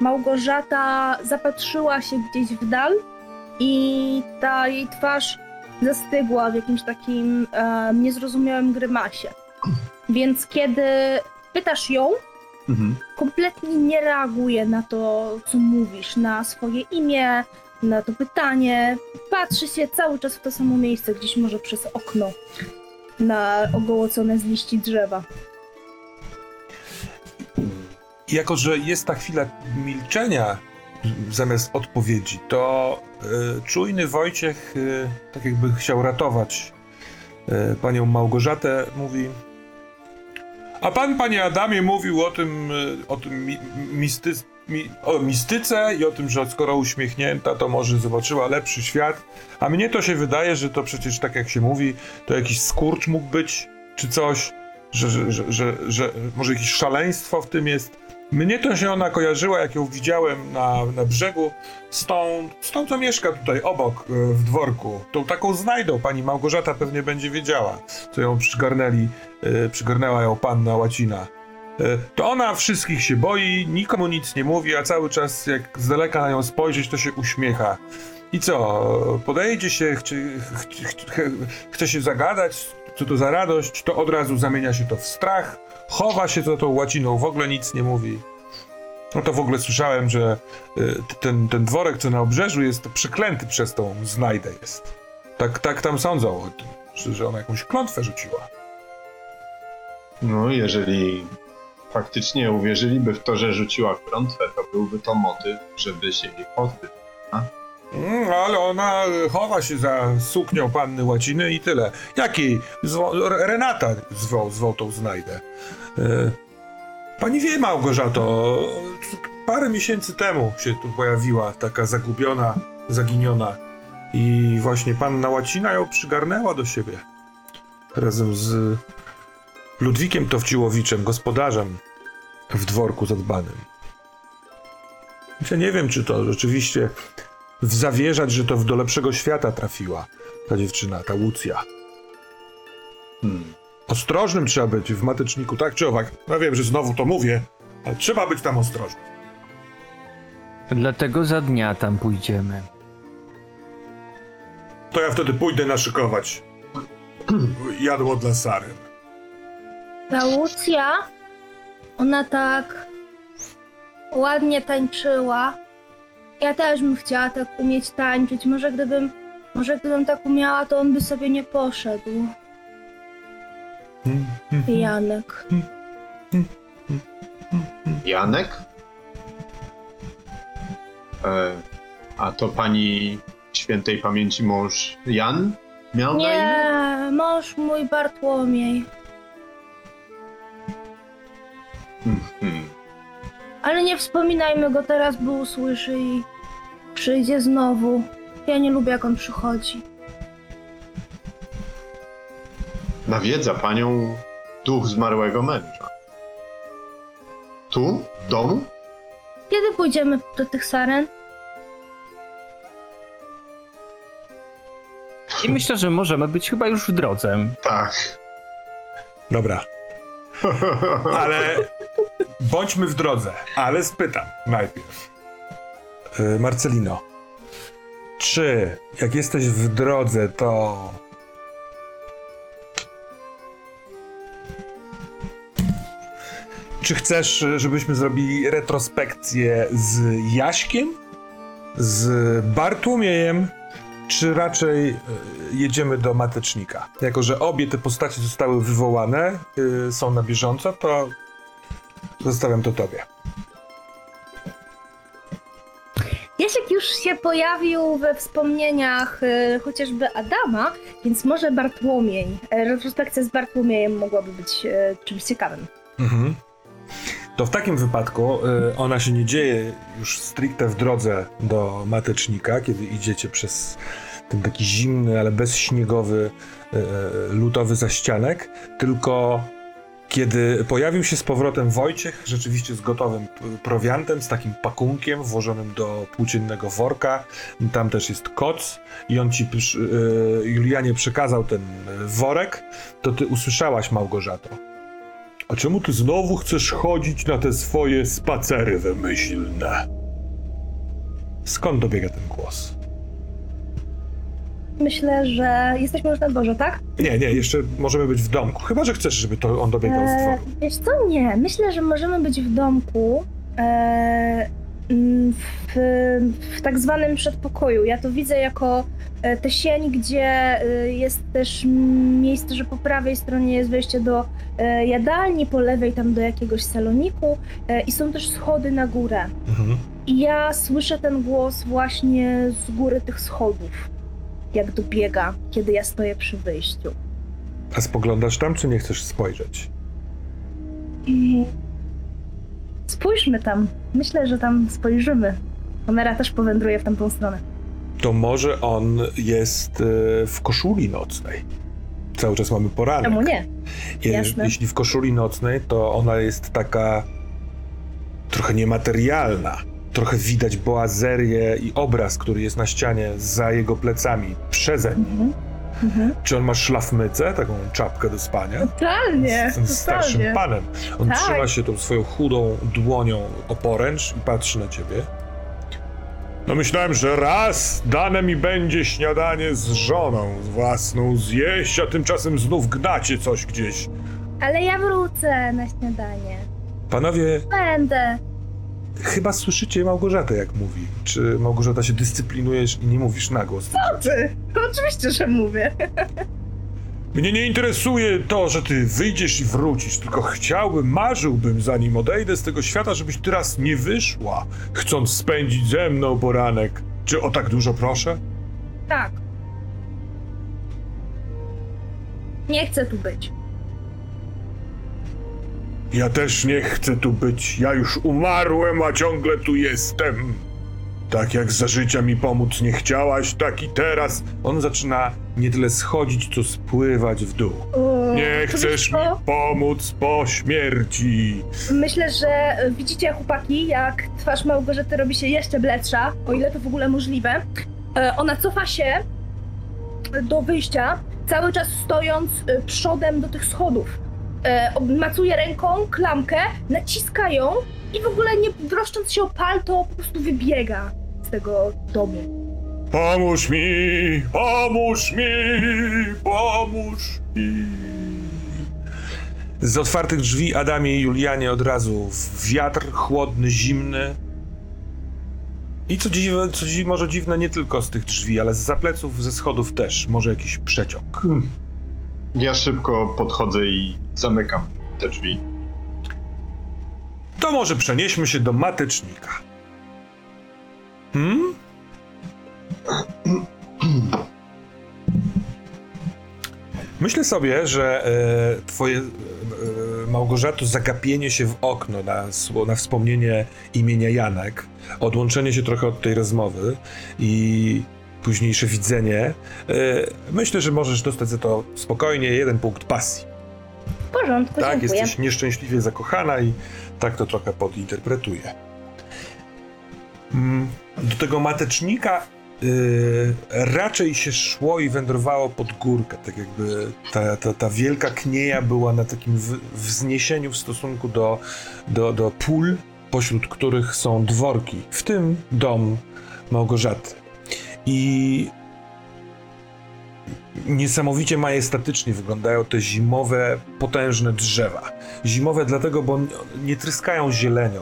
Małgorzata zapatrzyła się gdzieś w dal i ta jej twarz zastygła w jakimś takim e, niezrozumiałym grymasie. Więc kiedy pytasz ją, Mhm. kompletnie nie reaguje na to, co mówisz, na swoje imię, na to pytanie. Patrzy się cały czas w to samo miejsce, gdzieś może przez okno na ogołocone z liści drzewa. I jako, że jest ta chwila milczenia zamiast odpowiedzi, to y, czujny Wojciech, y, tak jakby chciał ratować y, panią Małgorzatę, mówi a pan, panie Adamie, mówił o tym, o tym mi, misty, mi, o mistyce i o tym, że skoro uśmiechnięta, to może zobaczyła lepszy świat. A mnie to się wydaje, że to przecież tak jak się mówi, to jakiś skurcz mógł być, czy coś, że, że, że, że, że może jakieś szaleństwo w tym jest. Mnie to się ona kojarzyła, jak ją widziałem na, na brzegu, z tą, z tą, co mieszka tutaj obok, e, w dworku. Tą taką znajdą, pani Małgorzata pewnie będzie wiedziała, co ją przygarnęli, e, przygarnęła ją panna Łacina. E, To ona wszystkich się boi, nikomu nic nie mówi, a cały czas jak z daleka na nią spojrzeć, to się uśmiecha. I co, podejdzie się, chce, chce, chce, się zagadać, co to za radość, to od razu zamienia się to w strach, chowa się za tą łaciną, w ogóle nic nie mówi. No to w ogóle słyszałem, że y, ten, ten dworek, co na obrzeżu jest przeklęty przez tą znajdę jest. Tak, tak tam sądzą o tym, że- ona jakąś klątwę rzuciła. No, jeżeli faktycznie uwierzyliby w to, że rzuciła klątwę, to byłby to motyw, żeby się jej pozbyć. Mm, ale ona chowa się za suknią panny łaciny i tyle. Jakiej? Zwo- Re- Renata zwał, zwał tą znajdę. Y, Pani wie, Małgorzato, parę miesięcy temu się tu pojawiła taka zagubiona, zaginiona i właśnie panna Łacina ją przygarnęła do siebie. Razem z Ludwikiem Towciłowiczem, gospodarzem w dworku zadbanym. Ja nie wiem, czy to rzeczywiście zawierzać, że to w do lepszego świata trafiła ta dziewczyna, ta Łucja. Hmm. Ostrożnym trzeba być w mateczniku, tak czy owak. No wiem, że znowu to mówię, ale trzeba być tam ostrożnym. Dlatego za dnia tam pójdziemy. To ja wtedy pójdę naszykować jadło dla Sary. Ta Łucja, ona tak ładnie tańczyła. Ja też bym chciała tak umieć tańczyć. Może gdybym, może gdybym tak umiała, to on by sobie nie poszedł. Janek. Janek? E, a to pani świętej pamięci mąż Jan miał na imię? Nie, mąż mój Bartłomiej. Hmm. Ale nie wspominajmy go teraz, bo usłyszy i przyjdzie znowu. Ja nie lubię, jak on przychodzi. Nawiedza panią duch zmarłego męża. Tu? W domu? Kiedy pójdziemy do tych saren? I myślę, że możemy być chyba już w drodze. Tak. Dobra, ale bądźmy w drodze. Ale spytam najpierw. Yy, Marcelino, czy jak jesteś w drodze, to Czy chcesz, żebyśmy zrobili retrospekcję z Jaśkiem, z Bartłomiejem, czy raczej e, jedziemy do Matecznika? Jako, że obie te postacie zostały wywołane, y, są na bieżąco, to zostawiam to tobie. Jasiek już się pojawił we wspomnieniach y, chociażby Adama, więc może Bartłomiej. E, Retrospekcja z Bartłomiejem mogłaby być e, czymś ciekawym. Mhm. To w takim wypadku y, ona się nie dzieje już stricte w drodze do Matecznika, kiedy idziecie przez ten taki zimny, ale bezśniegowy, y, lutowy zaścianek, tylko Kiedy pojawił się z powrotem Wojciech, rzeczywiście z gotowym prowiantem, z takim pakunkiem włożonym do płóciennego worka, tam też jest koc i on ci, y, Julianie, przekazał ten worek, to ty usłyszałaś, Małgorzato. A czemu ty znowu chcesz chodzić na te swoje spacery wymyślne? Skąd dobiega ten głos? Myślę, że jesteśmy już na dworze, tak? Nie, nie, jeszcze możemy być w domku. Chyba, że chcesz, żeby to on dobiegał z E, dworu. wiesz co? Nie. Myślę, że możemy być w domku. E, mm, w, w tak zwanym przedpokoju. Ja to widzę jako e, tę sień, gdzie e, jest też miejsce, że po prawej stronie jest wejście do e, jadalni, po lewej tam do jakiegoś saloniku i są też schody na górę. Mhm. I ja słyszę ten głos właśnie z góry tych schodów, jak dobiega, kiedy ja stoję przy wyjściu. A spoglądasz tam, czy nie chcesz spojrzeć? I spójrzmy tam. Myślę, że tam spojrzymy. Kamera też powędruje w tamtą stronę. To może on jest e, w koszuli nocnej. Cały czas mamy poranek. Czemu nie? Je- Jasne. Jeśli w koszuli nocnej, to ona jest taka trochę niematerialna. Trochę widać boazerię i obraz, który jest na ścianie za jego plecami, przeze nim. Mhm. Mhm. Czy on ma szlafmycę, taką czapkę do spania? Totalnie, Z tym starszym totalnie. panem. On Tak. trzyma się tą swoją chudą dłonią o poręcz i patrzy na ciebie. No myślałem, że raz dane mi będzie śniadanie z żoną własną zjeść, a tymczasem znów gnacie coś gdzieś. Ale ja wrócę na śniadanie. Panowie, Będę. Chyba słyszycie Małgorzatę, jak mówi. Czy Małgorzata się dyscyplinujesz i nie mówisz na głos? Ty. Oczywiście, że mówię. Mnie nie interesuje to, że ty wyjdziesz i wrócisz, tylko chciałbym, marzyłbym, zanim odejdę z tego świata, żebyś teraz nie wyszła, chcąc spędzić ze mną poranek. Czy o tak dużo proszę? Tak. Nie chcę tu być. Ja też nie chcę tu być. Ja już umarłem, a ciągle tu jestem. Tak jak za życia mi pomóc nie chciałaś, tak i teraz. On zaczyna nie tyle schodzić, co spływać w dół. O, Nie chcesz mi pomóc po śmierci. Myślę, że widzicie, chłopaki, jak twarz Małgorzaty robi się jeszcze bledsza, o ile to w ogóle możliwe. E, Ona cofa się do wyjścia, cały czas stojąc e, przodem do tych schodów. E, Macuje ręką klamkę, naciska ją i w ogóle nie troszcząc się o palto, po prostu wybiega z tego domu. Pomóż mi, pomóż mi, pomóż mi. Z otwartych drzwi Adamie i Julianie od razu wiatr chłodny, zimny. I co, dziwne, co może dziwne, nie tylko z tych drzwi, ale z zapleców, ze schodów też. Może jakiś przeciąg. Ja szybko podchodzę i zamykam te drzwi. To może przenieśmy się do matecznika. Hmm? Myślę sobie, że e, twoje e, Małgorzato zagapienie się w okno na, na wspomnienie imienia Janek, odłączenie się trochę od tej rozmowy i późniejsze widzenie, e, myślę, że możesz dostać za to spokojnie jeden punkt pasji. W porządku, Tak, dziękuję. jesteś nieszczęśliwie zakochana i tak to trochę podinterpretuję. Mm, Do tego matecznika y, raczej się szło i wędrowało pod górkę, tak jakby ta, ta, ta wielka knieja była na takim w, wzniesieniu w stosunku do, do, do pól, pośród których są dworki, w tym dom Małgorzaty. I niesamowicie majestatycznie wyglądają te zimowe, potężne drzewa. Zimowe dlatego, bo nie tryskają zielenią.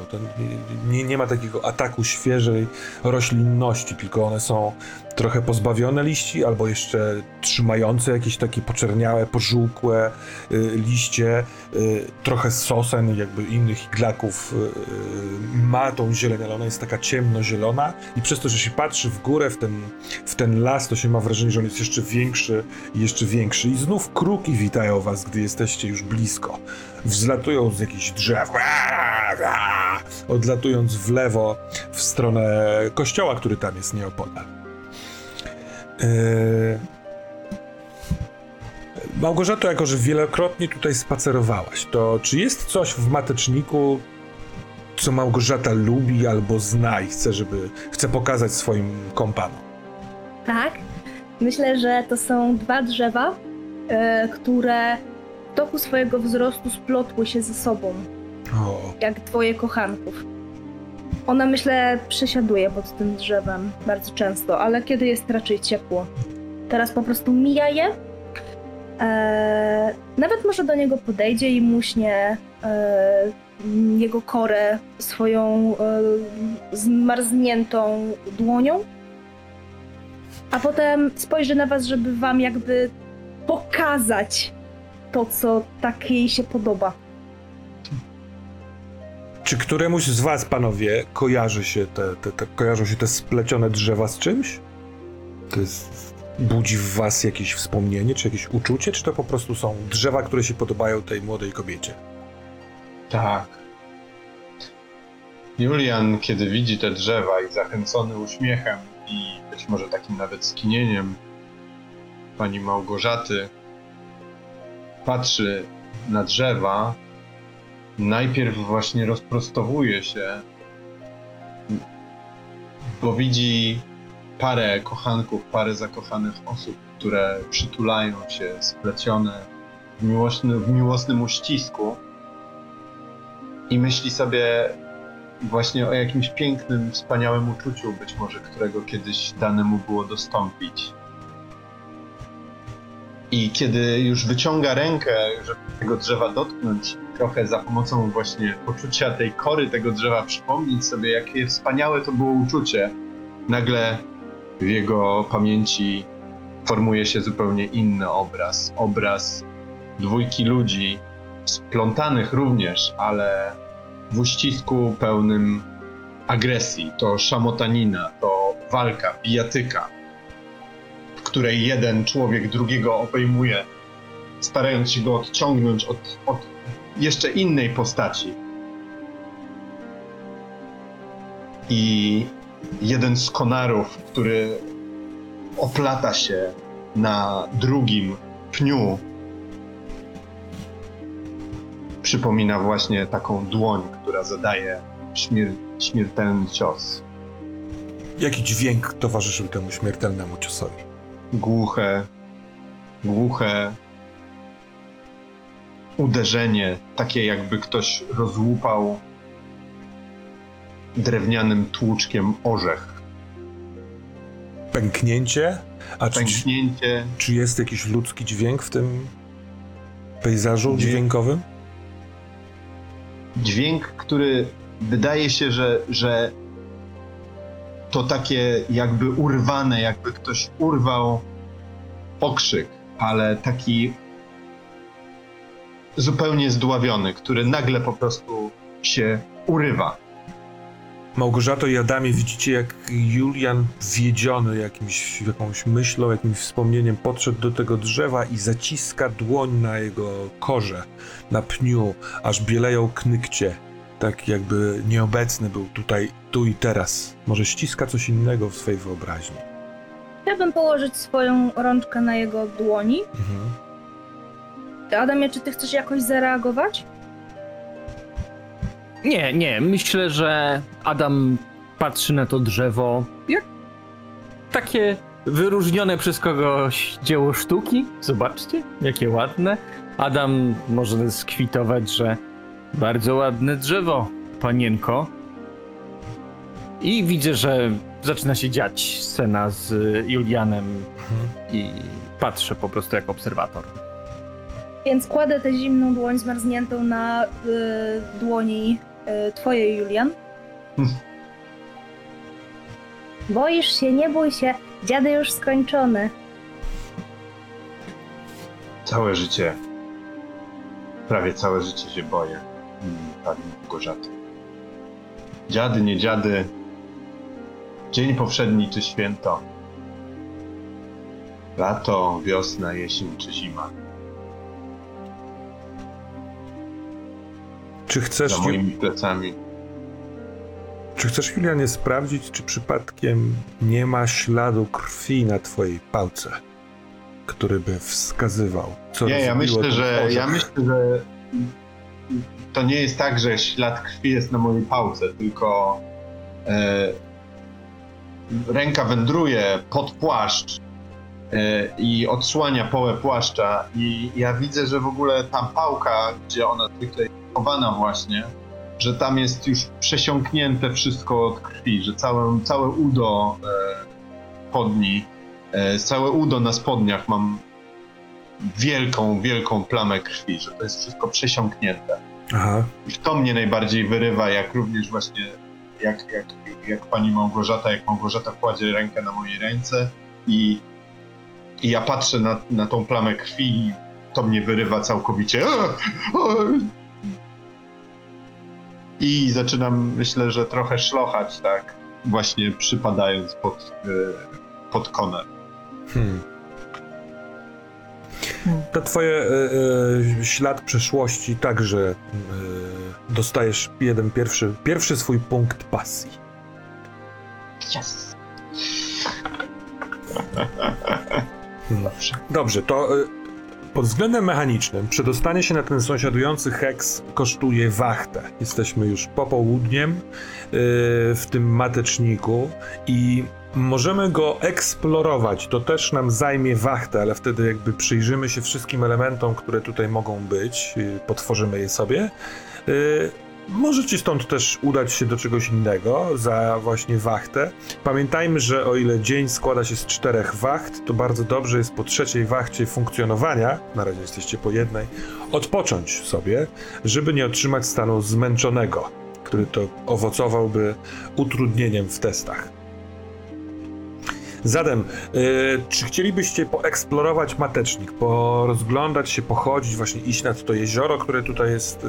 Nie, nie ma takiego ataku świeżej roślinności, tylko one są trochę pozbawione liści, albo jeszcze trzymające jakieś takie poczerniałe, pożółkłe y, liście. Y, trochę sosen jakby innych iglaków y, ma tą zieleń, ale ona jest taka ciemnozielona i przez to, że się patrzy w górę, w ten, w ten las, to się ma wrażenie, że on jest jeszcze większy i jeszcze większy. I znów kruki witają was, gdy jesteście już blisko. Wzlatują z jakichś drzew, odlatując w lewo w stronę kościoła, który tam jest nieopodal. Yy, Małgorzato, jako że wielokrotnie tutaj spacerowałaś, to czy jest coś w mateczniku, co Małgorzata lubi albo zna i chce, żeby chce pokazać swoim kompanom? Tak. Myślę, że to są dwa drzewa, e, które w toku swojego wzrostu splotły się ze sobą, O, jak dwoje kochanków. Ona, myślę, przesiaduje pod tym drzewem bardzo często, ale kiedy jest raczej ciepło. Teraz po prostu mija je. E, nawet może do niego podejdzie i muśnie e, jego korę swoją e, zmarzniętą dłonią. A potem spojrzy na was, żeby wam jakby pokazać to, co tak jej się podoba. Czy któremuś z was, panowie, kojarzy się te, te, te, kojarzą się te splecione drzewa z czymś? To jest, budzi w was jakieś wspomnienie, czy jakieś uczucie, czy to po prostu są drzewa, które się podobają tej młodej kobiecie? Tak. Julian, kiedy widzi te drzewa i zachęcony uśmiechem i być może takim nawet skinieniem pani Małgorzaty, patrzy na drzewa, najpierw właśnie rozprostowuje się, bo widzi parę kochanków, parę zakochanych osób, które przytulają się, splecione w w miłosnym uścisku i myśli sobie właśnie o jakimś pięknym, wspaniałym uczuciu, być może którego kiedyś dane mu było dostąpić. I kiedy już wyciąga rękę, żeby tego drzewa dotknąć, trochę za pomocą właśnie poczucia tej kory tego drzewa przypomnieć sobie, jakie wspaniałe to było uczucie, nagle w jego pamięci formuje się zupełnie inny obraz. Obraz dwójki ludzi, splątanych również, ale w uścisku pełnym agresji. To szamotanina, to walka, bijatyka, w której jeden człowiek drugiego obejmuje, starając się go odciągnąć od, od jeszcze innej postaci. I jeden z konarów, który oplata się na drugim pniu, przypomina właśnie taką dłoń, która zadaje śmier- śmiertelny cios. Jaki dźwięk towarzyszył temu śmiertelnemu ciosowi? Głuche, głuche uderzenie, takie jakby ktoś rozłupał drewnianym tłuczkiem orzech. Pęknięcie? A czy, Pęknięcie, czy jest jakiś ludzki dźwięk w tym pejzażu Dźwięk. dźwiękowym? dźwięk, który wydaje się, że, że to takie jakby urwane, jakby ktoś urwał okrzyk, ale taki zupełnie zdławiony, który nagle po prostu się urywa. Małgorzato i Adamie widzicie, jak Julian wiedziony jakimś, jakąś myślą, jakimś wspomnieniem podszedł do tego drzewa i zaciska dłoń na jego korze, na pniu, aż bieleją knykcie. Tak jakby nieobecny był tutaj, tu i teraz. Może ściska coś innego w swojej wyobraźni. Chciałabym położyć swoją rączkę na jego dłoni. Mhm. Adamie, czy ty chcesz jakoś zareagować? Nie, nie, myślę, że Adam patrzy na to drzewo jak takie wyróżnione przez kogoś dzieło sztuki. Zobaczcie, jakie ładne. Adam może skwitować, że bardzo ładne drzewo, panienko. I widzę, że zaczyna się dziać scena z Julianem Mhm. i patrzę po prostu jak obserwator. Więc kładę tę zimną dłoń zmarzniętą na y, dłoni y, twojej, Julian. Hmm. Boisz się, nie bój się, dziady już skończone. Całe życie, prawie całe życie się boję, pani Małgorzaty. Dziady, nie dziady, dzień powszedni czy święto, lato, wiosna, jesień czy zima. Czy chcesz, Za moimi plecami czy chcesz, Julianie, sprawdzić, czy przypadkiem nie ma śladu krwi na twojej pałce? który by wskazywał, co Nie, ja myślę, że ja myślę, że to nie jest tak, że ślad krwi jest na mojej pałce, tylko e, ręka wędruje pod płaszcz e, i odsłania połę płaszcza i ja widzę, że w ogóle ta pałka, gdzie ona zwykle chowana właśnie, że tam jest już przesiąknięte wszystko od krwi, że całe, całe udo e, spodni, e, całe udo na spodniach mam wielką, wielką plamę krwi, że to jest wszystko przesiąknięte. Aha. I to mnie najbardziej wyrywa, jak również właśnie jak, jak, jak pani Małgorzata, jak Małgorzata kładzie rękę na mojej ręce i, i ja patrzę na, na tą plamę krwi i to mnie wyrywa całkowicie. I zaczynam, myślę, że trochę szlochać, tak, właśnie przypadając pod, e, pod konę. Hmm. To twoje e, e, ślad przeszłości także e, dostajesz jeden pierwszy, pierwszy swój punkt pasji. Yes. Hmm. Dobrze, to pod względem mechanicznym przedostanie się na ten sąsiadujący heks kosztuje wachtę. Jesteśmy już popołudniem e, w tym mateczniku i możemy go eksplorować. To też nam zajmie wachtę, ale wtedy jakby przyjrzymy się wszystkim elementom, które tutaj mogą być, e, potworzymy je sobie. E, Możecie stąd też udać się do czegoś innego za właśnie wachtę. Pamiętajmy, że o ile dzień składa się z czterech wacht, to bardzo dobrze jest po trzeciej wachcie funkcjonowania, na razie jesteście po jednej, odpocząć sobie, żeby nie otrzymać stanu zmęczonego, który to owocowałby utrudnieniem w testach. Zatem, y, czy chcielibyście poeksplorować matecznik, porozglądać się, pochodzić, właśnie iść nad to jezioro, które tutaj jest y,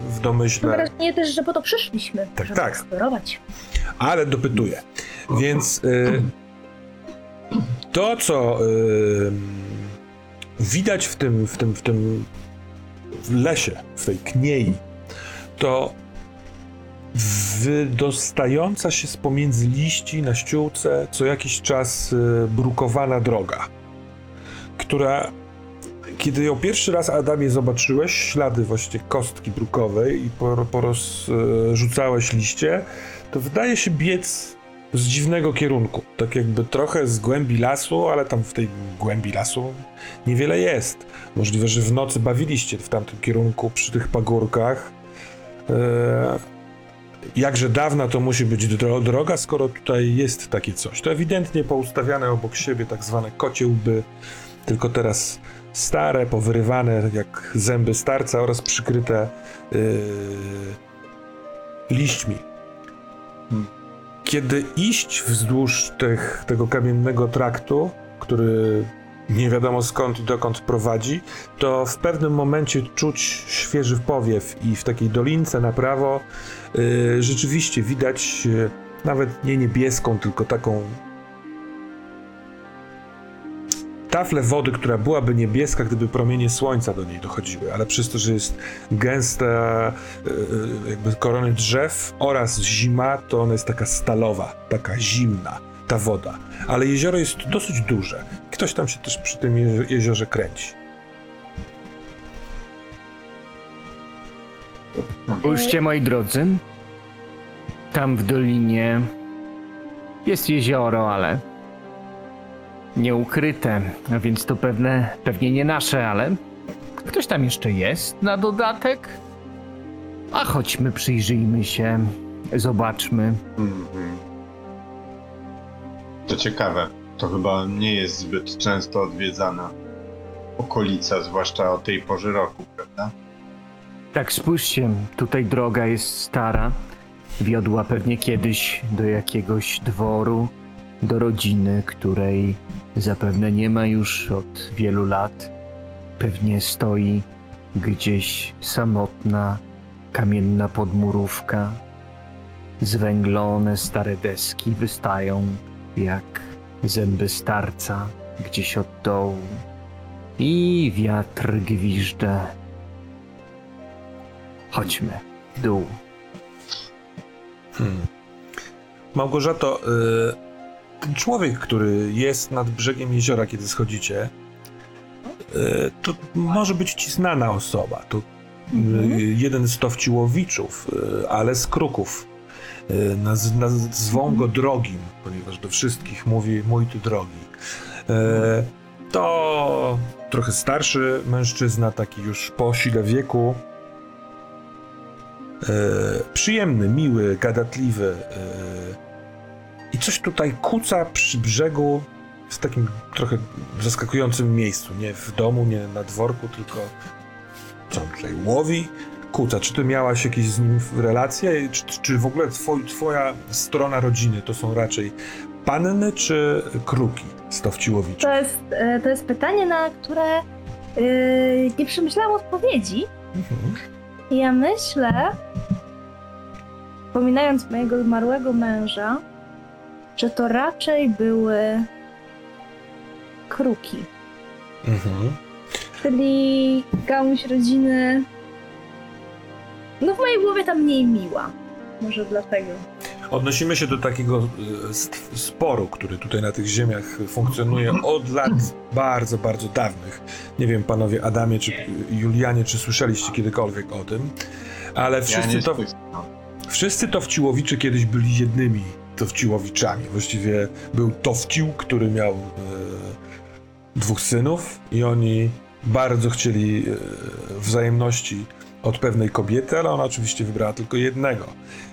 w Mam domyśle? wrażenie też, że po to przyszliśmy, Tak, żeby tak. eksplorować. ale dopytuję. Więc y, to, co y, widać w tym, w tym, w tym lesie, w tej kniei, to wydostająca się z pomiędzy liści na ściółce co jakiś czas y, brukowana droga, która kiedy ją pierwszy raz Adamie zobaczyłeś, ślady właśnie kostki brukowej i por- porozrzucałeś liście, to wydaje się biec z dziwnego kierunku. Tak jakby trochę z głębi lasu, ale tam w tej głębi lasu niewiele jest. Możliwe, że w nocy bawiliście w tamtym kierunku przy tych pagórkach. Eee, jakże dawna to musi być dro- droga, skoro tutaj jest takie coś. To ewidentnie poustawiane obok siebie tak zwane kocie łby, tylko teraz stare, powyrywane jak zęby starca oraz przykryte yy, liśćmi. Kiedy iść wzdłuż tych, tego kamiennego traktu, który nie wiadomo skąd i dokąd prowadzi, to w pewnym momencie czuć świeży powiew i w takiej dolince na prawo rzeczywiście widać yy, nawet nie niebieską, tylko taką taflę wody, która byłaby niebieska, gdyby promienie słońca do niej dochodziły, ale przez to, że jest gęsta yy, jakby korony drzew oraz zima, to ona jest taka stalowa, taka zimna, ta woda. Ale jezioro jest dosyć duże. Ktoś tam się też przy tym je- jeziorze kręci. Spójrzcie, moi drodzy. Tam w dolinie jest jezioro, ale nieukryte, a więc to pewne, pewnie nie nasze, ale ktoś tam jeszcze jest na dodatek. A chodźmy, przyjrzyjmy się, zobaczmy. Mhm. To ciekawe. To chyba nie jest zbyt często odwiedzana okolica, zwłaszcza o tej porze roku, prawda? Tak, spójrzcie, tutaj droga jest stara. Wiodła pewnie kiedyś do jakiegoś dworu, do rodziny, której zapewne nie ma już od wielu lat. Pewnie stoi gdzieś samotna, kamienna podmurówka. Zwęglone stare deski wystają jak zęby starca gdzieś od dołu. I wiatr gwiżdża Chodźmy w dół. Hmm. Małgorzato, y, ten człowiek, który jest nad brzegiem jeziora, kiedy schodzicie, E, To może być ci znana osoba. To e, Mhm. jeden z Towciłowiczów, ale z Kruków. Naz, nazwą go Drogim, ponieważ do wszystkich mówi mój ty drogi. To trochę starszy mężczyzna, taki już po sile wieku. E, Przyjemny, miły, gadatliwy. e, I coś tutaj kuca przy brzegu w takim trochę zaskakującym miejscu. Nie w domu, nie na dworku, tylko co on tutaj łowi, kuca. Czy ty miałaś jakieś z nim relacje? Czy, czy w ogóle twoj, twoja strona rodziny to są raczej panny czy kruki Stowciłowicz? To jest, e, to jest pytanie, na które e, nie przemyślałam odpowiedzi. Mhm. Ja myślę, wspominając mojego zmarłego męża, że to raczej były kruki. Mhm. Czyli gałąź rodziny. No w mojej głowie ta mniej miła. Może dlatego. Odnosimy się do takiego e, sporu, który tutaj na tych ziemiach funkcjonuje od lat bardzo, bardzo dawnych. Nie wiem, panowie Adamie czy Julianie, czy słyszeliście kiedykolwiek o tym, ale wszyscy to, słyszę. wszyscy Towciłowicze kiedyś byli jednymi Towciłowiczami. Właściwie był Towcił, który miał e, dwóch synów i oni bardzo chcieli e, wzajemności od pewnej kobiety, ale ona oczywiście wybrała tylko jednego.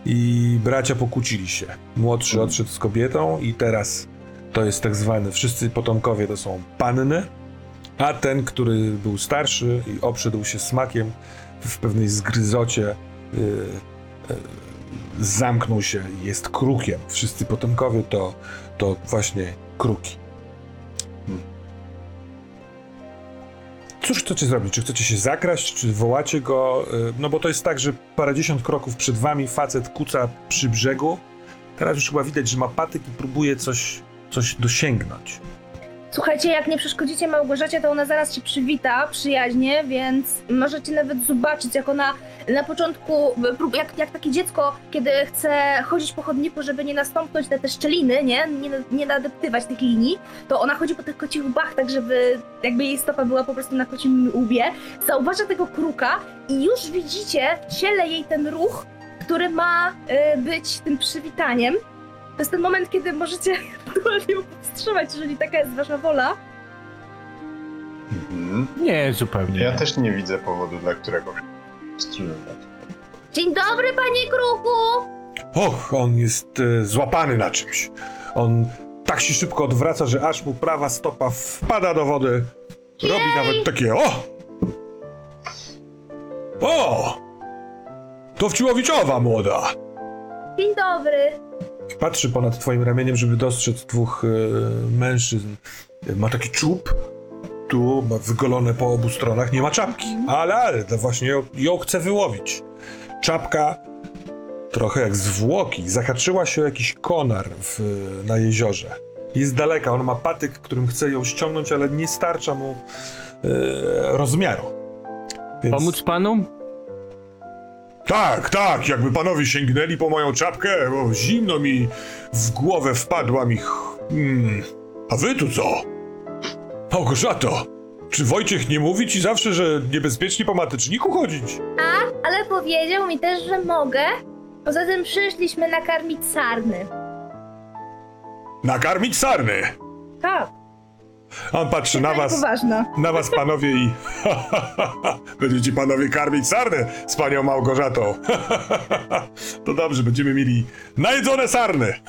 I bracia pokłócili się. Młodszy odszedł z kobietą i teraz to jest tak zwany, wszyscy potomkowie to są panny, a ten, który był starszy i obszedł się smakiem w pewnej zgryzocie, y, y, zamknął się i jest krukiem. Wszyscy potomkowie to, to właśnie kruki. Cóż chcecie zrobić? Czy chcecie się zakraść, czy wołacie go? Y, No bo to jest tak, że parędziesiąt kroków przed wami facet kuca przy brzegu. Teraz już chyba widać, że ma patyk i próbuje coś, coś dosięgnąć. Słuchajcie, jak nie przeszkodzicie Małgorzacie, to ona zaraz się przywita przyjaźnie, więc możecie nawet zobaczyć, jak ona na początku, jak, jak takie dziecko, kiedy chce chodzić po chodniku, żeby nie nastąpnąć na te szczeliny, nie? Nie, nie nadeptywać tych linii, to ona chodzi po tych kocich łbach, tak żeby jakby jej stopa była po prostu na kocim łbie. Zauważa tego kruka i już widzicie, ciele jej ten ruch, który ma y, być tym przywitaniem. To jest ten moment, kiedy możecie ewentualnie ją powstrzymać, jeżeli taka jest wasza wola. Mhm. Nie, zupełnie. Ja nie. też nie widzę powodu, dla którego wstrzymywać. Dzień dobry, panie Kruku! Och, on jest e, złapany na czymś. On tak się szybko odwraca, że aż mu prawa stopa wpada do wody. Robi nawet takie o! O! To Wciłowiczowa młoda! Dzień dobry. Patrzy ponad twoim ramieniem, żeby dostrzec dwóch e, mężczyzn. Ma taki czub. Tu ma wygolone po obu stronach, nie ma czapki. Ale, ale, to właśnie ją, ją chce wyłowić. Czapka trochę jak zwłoki. Zahaczyła się jakiś konar w, na jeziorze. Jest daleka, on ma patyk, którym chce ją ściągnąć, ale nie starcza mu e, rozmiaru. Więc... Pomóc panu? Tak, tak, jakby panowie sięgnęli po moją czapkę, bo zimno mi w głowę wpadła mi. ch- Mm. A wy tu co? Małgorzato, czy Wojciech nie mówi ci zawsze, że niebezpiecznie po mateczniku chodzić? A, ale powiedział mi też, że mogę. Poza tym przyszliśmy nakarmić sarny. Nakarmić sarny! Tak, On patrzy na was, poważna. na was panowie i... Będziecie panowie karmić sarny z panią Małgorzatą. to dobrze, będziemy mieli najedzone sarny.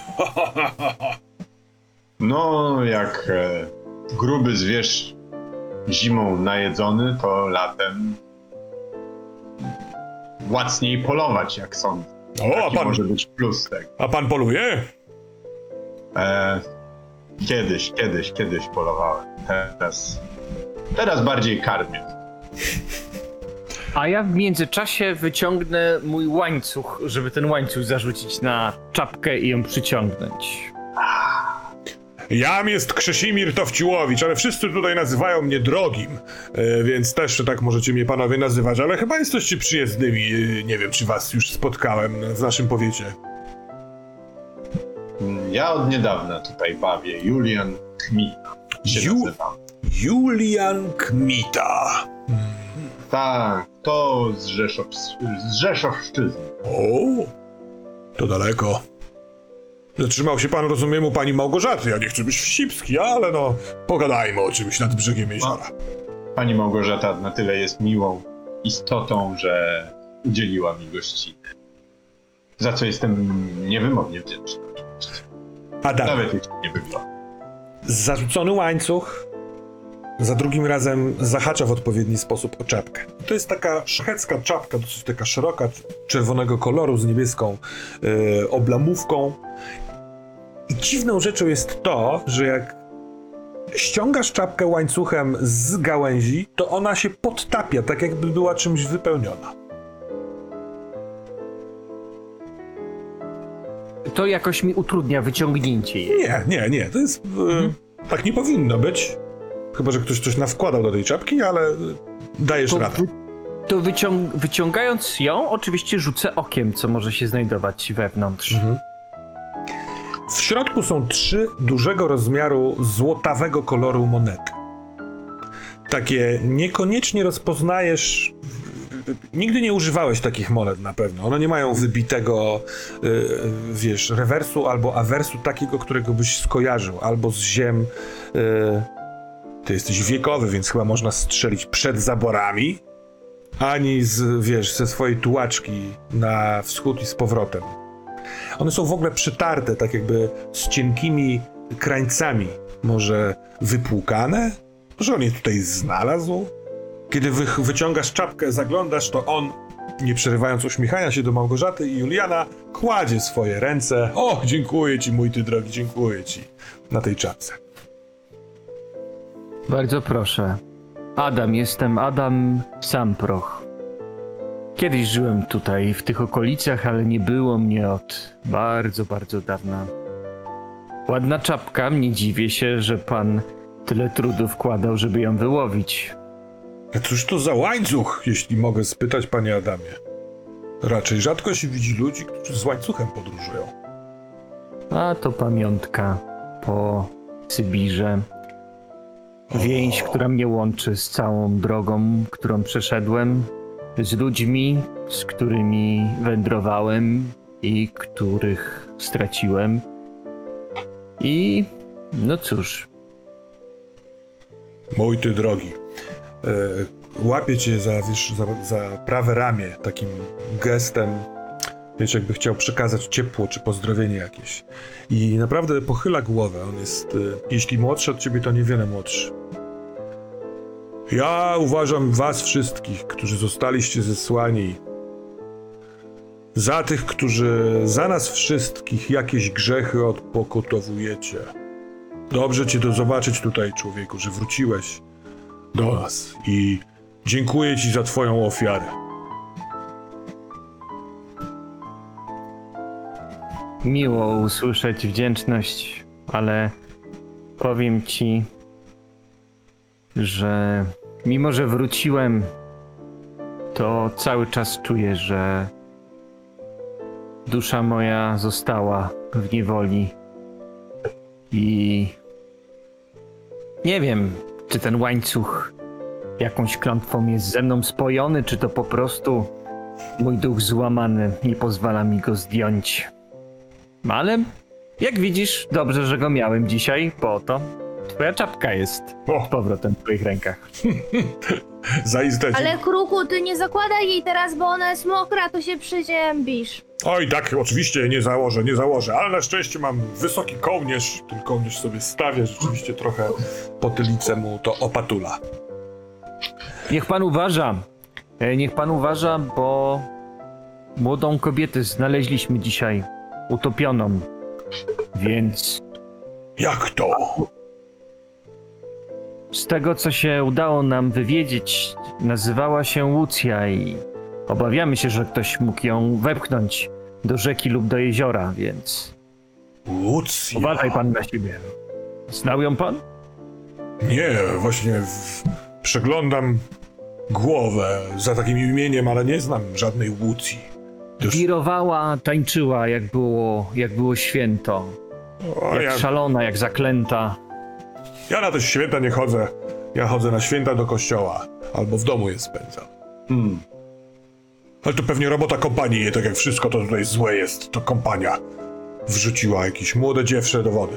No, jak e, gruby zwierz zimą najedzony, to latem łacniej polować, jak sądzę. O, a pan, może być plus tego. a pan poluje? E, kiedyś, kiedyś, kiedyś polowałem. Teraz, teraz bardziej karmię. A ja w międzyczasie wyciągnę mój łańcuch, żeby ten łańcuch zarzucić na czapkę i ją przyciągnąć. Jam jest Krzesimir Towciłowicz, ale wszyscy tutaj nazywają mnie drogim, e, więc też tak możecie mnie panowie nazywać, ale chyba jesteście przyjezdnymi. e, Nie wiem, czy was już spotkałem w naszym powiecie. Ja od niedawna tutaj bawię. Julian Kmita Ju-. Julian Kmita. Tak, to z, Rzeszow, z Rzeszowszczyzny. O, to daleko. Zatrzymał się pan, rozumiem, u pani Małgorzaty. Ja nie chcę być wścibski, ale no, pogadajmy o czymś nad brzegiem jeziora. Pani Małgorzata na tyle jest miłą istotą, że udzieliła mi gościny. Za co jestem niewymownie wdzięczny. Adam, Nawet jeśli nie wygląda. Zarzucony łańcuch za drugim razem zahacza w odpowiedni sposób o czapkę. To jest taka szwedzka czapka, dosyć taka szeroka, czerwonego koloru z niebieską e, oblamówką. I dziwną rzeczą jest to, że jak ściągasz czapkę łańcuchem z gałęzi, to ona się podtapia, tak jakby była czymś wypełniona. To jakoś mi utrudnia wyciągnięcie jej. Nie, nie, nie, to jest... E, tak nie powinno być. Chyba, że ktoś coś nawkładał do tej czapki, ale dajesz To, radę. to wyciąg, wyciągając ją, oczywiście rzucę okiem, co może się znajdować wewnątrz. Mhm. W środku są trzy dużego rozmiaru złotawego koloru monety. Takie niekoniecznie rozpoznajesz. Nigdy nie używałeś takich monet na pewno. One nie mają wybitego, y, wiesz, rewersu albo awersu takiego, którego byś skojarzył, albo z ziem. Y, ty jesteś wiekowy, więc chyba można strzelić przed zaborami, ani z, wiesz, ze swojej tułaczki na wschód i z powrotem. One są w ogóle przytarte, tak jakby z cienkimi krańcami. Może wypłukane? Może on je tutaj znalazł? Kiedy wy, wyciągasz czapkę, zaglądasz, to on, nie przerywając uśmiechania się do Małgorzaty i Juliana, kładzie swoje ręce. O, dziękuję ci, mój ty drogi, dziękuję ci. Na tej czapce. Bardzo proszę. Adam, jestem Adam Samproch. Kiedyś żyłem tutaj, w tych okolicach, ale nie było mnie od bardzo, bardzo dawna. Ładna czapka, nie dziwię się, że pan tyle trudu wkładał, żeby ją wyłowić. A cóż to za łańcuch, jeśli mogę spytać, panie Adamie? Raczej rzadko się widzi ludzi, którzy z łańcuchem podróżują. A to pamiątka po Sybirze. Więź, która mnie łączy z całą drogą, którą przeszedłem, z ludźmi, z którymi wędrowałem i których straciłem. I no cóż, Mój ty drogi, e, łapię cię za, wiesz, za, za prawe ramię takim gestem, wiesz, jakby chciał przekazać ciepło czy pozdrowienie jakieś. I naprawdę pochyla głowę. On jest, e, jeśli młodszy od ciebie, to niewiele młodszy. Ja uważam was wszystkich, którzy zostaliście zesłani, za tych, którzy za nas wszystkich jakieś grzechy odpokutowujecie. Dobrze cię to zobaczyć tutaj, człowieku, że wróciłeś do nas i dziękuję ci za twoją ofiarę. miło usłyszeć wdzięczność, ale powiem ci, że mimo, że wróciłem, to cały czas czuję, że dusza moja została w niewoli. I nie wiem, czy ten łańcuch jakąś klątwą jest ze mną spojony, czy to po prostu mój duch złamany nie pozwala mi go zdjąć. Ale jak widzisz, dobrze, że go miałem dzisiaj, bo to twoja czapka jest O, z powrotem w twoich rękach. zaiste Ale kruku, ty nie zakładaj jej teraz, bo ona jest mokra, to się przyziębisz. Oj, tak, oczywiście nie założę, nie założę, ale na szczęście mam wysoki kołnierz. Ten kołnierz sobie stawię, rzeczywiście trochę Potylicę mu to opatula. Niech pan uważa, e, niech pan uważa, bo młodą kobietę znaleźliśmy dzisiaj utopioną. Więc Jak to? z tego, co się udało nam wywiedzieć, nazywała się Łucja i obawiamy się, że ktoś mógł ją wepchnąć do rzeki lub do jeziora, więc Lucja. uważaj pan na siebie. Znał ją pan? Nie, właśnie w... przeglądam głowę za takim imieniem, ale nie znam żadnej Łucji. Już... Wirowała, tańczyła, jak było, jak było święto. O, Jak ja, szalona, jak zaklęta. ja na te święta nie chodzę. Ja chodzę na święta do kościoła, albo w domu je spędzam. Hmm. Ale to pewnie robota kompanii, tak jak wszystko to tutaj złe jest, to kompania wrzuciła jakieś młode dziewczę do wody.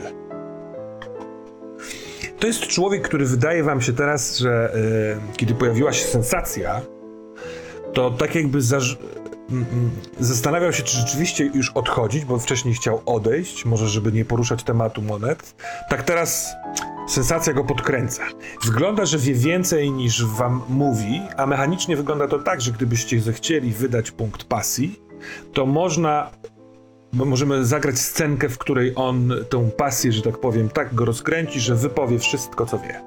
To jest człowiek, który wydaje wam się teraz, że e, kiedy pojawiła się sensacja, to tak jakby m, m, zastanawiał się, czy rzeczywiście już odchodzić, bo wcześniej chciał odejść, może żeby nie poruszać tematu monet. Tak teraz sensacja go podkręca. Wygląda, że wie więcej niż wam mówi, a mechanicznie wygląda to tak, że gdybyście zechcieli wydać punkt pasji, to można możemy zagrać scenkę, w której on tą pasję, że tak powiem, tak go rozkręci, że wypowie wszystko, co wie.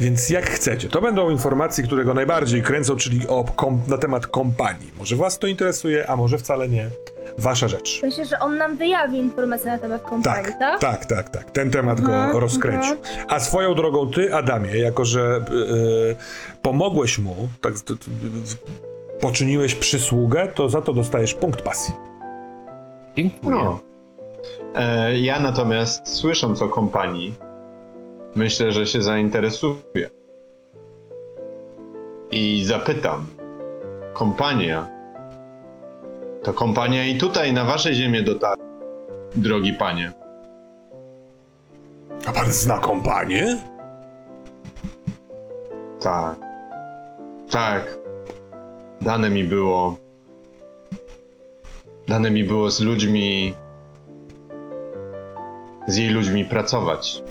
Więc jak chcecie. To będą informacje, które go najbardziej kręcą, czyli o kom- na temat kompanii. Może was to interesuje, a może wcale nie. Wasza rzecz. Myślę, że on nam wyjawi informacje na temat kompanii, Tak, tak? tak, tak, tak. Ten temat Mhm, go rozkręcił. A swoją drogą ty, Adamie, jako że yy, pomogłeś mu, tak, t- t- poczyniłeś przysługę, to za to dostajesz punkt pasji. Dziękuję. No. E, ja natomiast słysząc o kompanii, myślę, że się zainteresuję. I zapytam. Kompania. To kompania i tutaj na wasze ziemię dotarła. Drogi panie. A pan zna kompanię? Tak. Tak. Dane mi było. Dane mi było z ludźmi. Z jej ludźmi pracować.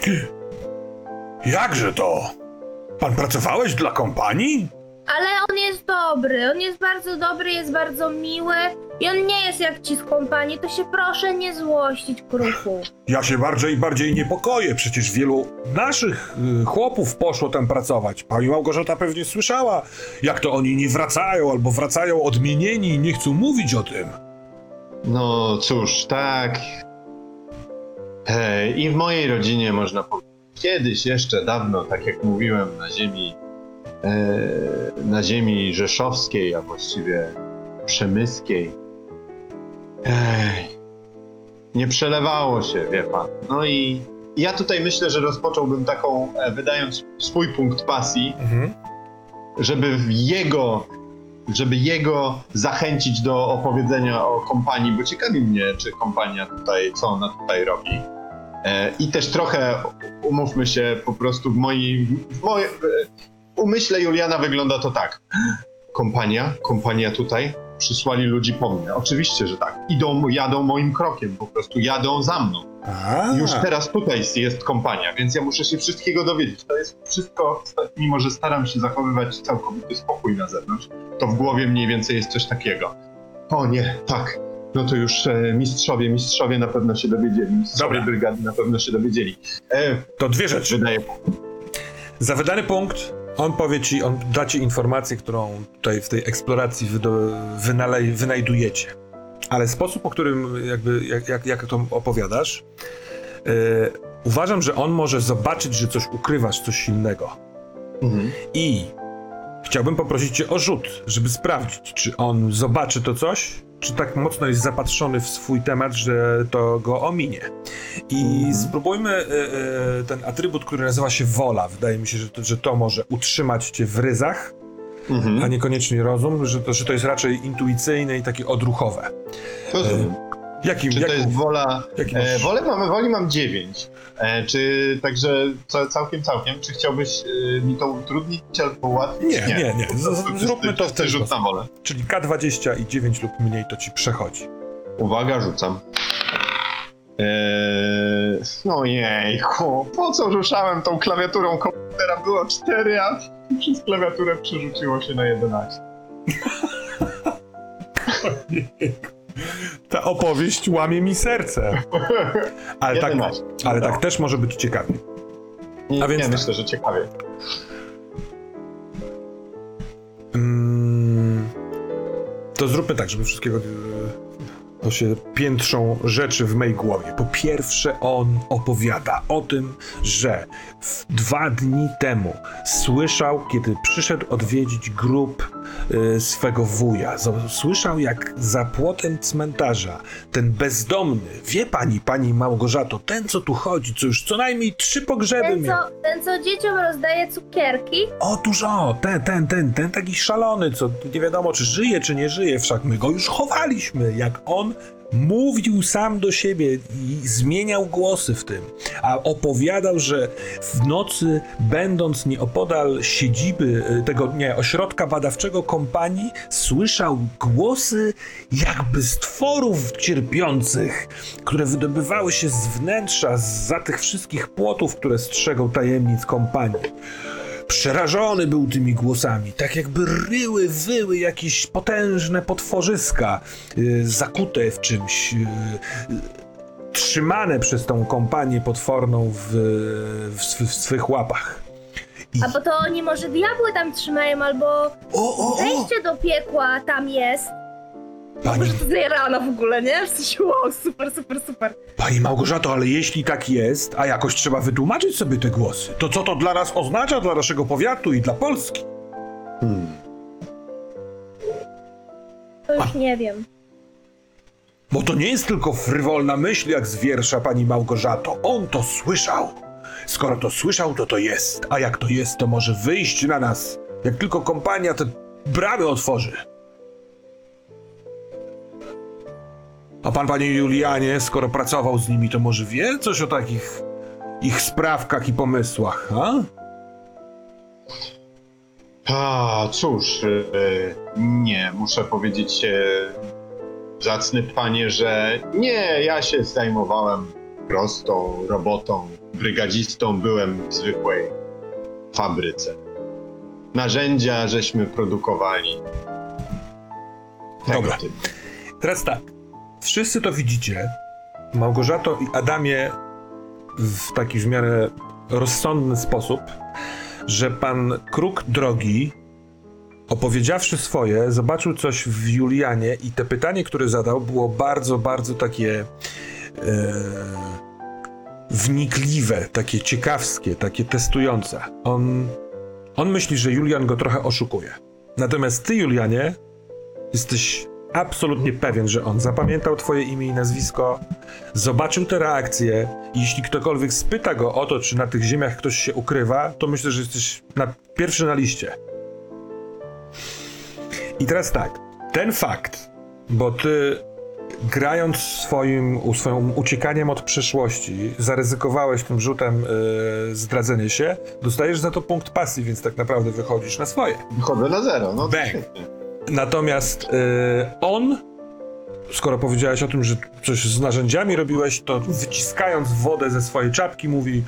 Jakże to? Pan pracowałeś dla kompanii? Ale on jest dobry, on jest bardzo dobry, jest bardzo miły i on nie jest jak ci z kompanii, to się proszę nie złościć, kruchu. Ja się bardziej i bardziej niepokoję. Przecież wielu naszych y, chłopów poszło tam pracować. Pani Małgorzata pewnie słyszała, jak to oni nie wracają, albo wracają odmienieni i nie chcą mówić o tym. No cóż, tak. Hej, I w mojej rodzinie można powiedzieć, kiedyś jeszcze dawno, tak jak mówiłem, na ziemi, e, na ziemi rzeszowskiej, a właściwie przemyskiej, ej, nie przelewało się, wie pan. No i ja tutaj myślę, że rozpocząłbym taką, e, wydając swój punkt pasji, Mhm. żeby jego, żeby jego zachęcić do opowiedzenia o kompanii, bo ciekawi mnie, czy kompania tutaj, co ona tutaj robi. E, I też trochę, umówmy się, po prostu w moim, w moim e, umyśle Juliana wygląda to tak. Kompania, kompania tutaj, przysłali ludzi po mnie. Oczywiście, że tak. Idą, jadą moim krokiem, po prostu jadą za mną. A, Już teraz tutaj jest kompania, więc ja muszę się wszystkiego dowiedzieć. To jest wszystko, mimo że staram się zachowywać całkowity spokój na zewnątrz, to w głowie mniej więcej jest coś takiego. O nie, tak. No to już e, mistrzowie, mistrzowie na pewno się dowiedzieli. Mistrzowie Dobra. brygady na pewno się dowiedzieli. E, to dwie rzeczy. wydaje Za wydany punkt on powie ci, on da ci informację, którą tutaj w tej eksploracji wydo, wynale, wynajdujecie. Ale sposób, po którym jakby, jak, jak, jak to opowiadasz, yy, uważam, że on może zobaczyć, że coś ukrywasz, coś silnego. Mhm. I chciałbym poprosić cię o rzut, żeby sprawdzić, czy on zobaczy to coś, czy tak mocno jest zapatrzony w swój temat, że to go ominie. I spróbujmy e, e, ten atrybut, który nazywa się wola. Wydaje mi się, że to, że to może utrzymać cię w ryzach, Mhm. a niekoniecznie rozum, że to, że to jest raczej intuicyjne i takie odruchowe. Rozumiem. Jakim, Czy to jest wola... E, wolę mamy, woli mam 9. E, czy także ca, całkiem, całkiem, czy chciałbyś e, mi to utrudnić albo ułatwić? Nie, nie, nie. Z- z- Czysty- zróbmy to w ten rzut na wolę. Czyli K20 i 9 lub mniej to ci przechodzi. Uwaga, rzucam. Eee, no jejku, po co ruszałem tą klawiaturą komputera? Było 4, a przez klawiaturę przerzuciło się na 11. Ta opowieść łamie mi serce. Ale tak, 11. ale No. tak też może być ciekawie. Nie, a więc nie tak. myślę, że ciekawie. Mm, to zróbmy tak, żeby wszystkiego. To się piętrzą rzeczy w mej głowie. Po pierwsze, on opowiada o tym, że w dwa dni temu słyszał, kiedy przyszedł odwiedzić grób y, swego wuja. Słyszał, jak za płotem cmentarza ten bezdomny, wie pani, pani Małgorzato, ten co tu chodzi, co już co najmniej trzy pogrzeby Ten miał. co, ten, co dzieciom rozdaje cukierki, Otóż o, ten, ten, ten, ten taki szalony, co nie wiadomo, czy żyje, czy nie żyje, wszak my go już chowaliśmy, jak on mówił sam do siebie i zmieniał głosy w tym, a opowiadał, że w nocy, będąc nieopodal siedziby y, tego, nie, ośrodka badawczego kompanii, słyszał głosy jakby stworów cierpiących, które wydobywały się z wnętrza, za tych wszystkich płotów, które strzegą tajemnic kompanii. Przerażony był tymi głosami, tak jakby ryły, wyły jakieś potężne potworzyska, y, zakute w czymś, y, y, trzymane przez tą kompanię potworną w, w, sw- w swych łapach. I, albo to oni może diabły tam trzymają, albo o, o, o! wejście do piekła tam jest. Pani, Może to zjarana w ogóle, nie? W sensie, wow, super, super, super. pani Małgorzato, ale jeśli tak jest, a jakoś trzeba wytłumaczyć sobie te głosy, to co to dla nas oznacza, dla naszego powiatu i dla Polski? Hmm. To już nie wiem. Bo to nie jest tylko frywolna myśl, jak z wiersza pani Małgorzato. On to słyszał. Skoro to słyszał, to to jest. A jak to jest, to może wyjść na nas. Jak tylko kompania te bramy otworzy. A pan, panie Julianie, skoro pracował z nimi, to może wie coś o takich ich sprawkach i pomysłach, a? A, cóż, e, nie, muszę powiedzieć, e, zacny panie, że nie, ja się zajmowałem prostą robotą, brygadzistą byłem w zwykłej fabryce. Narzędzia żeśmy produkowali. Tego Dobra. typu. Teraz tak. Wszyscy to widzicie. Małgorzato i Adamie w taki w miarę rozsądny sposób, że pan Kruk Drogi, opowiedziawszy swoje, zobaczył coś w Julianie i te pytanie, które zadał, było bardzo, bardzo takie e, wnikliwe, takie ciekawskie, takie testujące. On, on myśli, że Julian go trochę oszukuje. Natomiast ty, Julianie, jesteś absolutnie pewien, że on zapamiętał twoje imię i nazwisko, zobaczył te reakcje i jeśli ktokolwiek spyta go o to, czy na tych ziemiach ktoś się ukrywa, to myślę, że jesteś na pierwszy na liście. I teraz tak, ten fakt, bo ty grając swoim, swoim uciekaniem od przeszłości, zaryzykowałeś tym rzutem yy, zdradzenie się, dostajesz za to punkt pasji, więc tak naprawdę wychodzisz na swoje. Chodzę na zero, no Bang. Natomiast y, on, skoro powiedziałeś o tym, że coś z narzędziami robiłeś, to wyciskając wodę ze swojej czapki mówi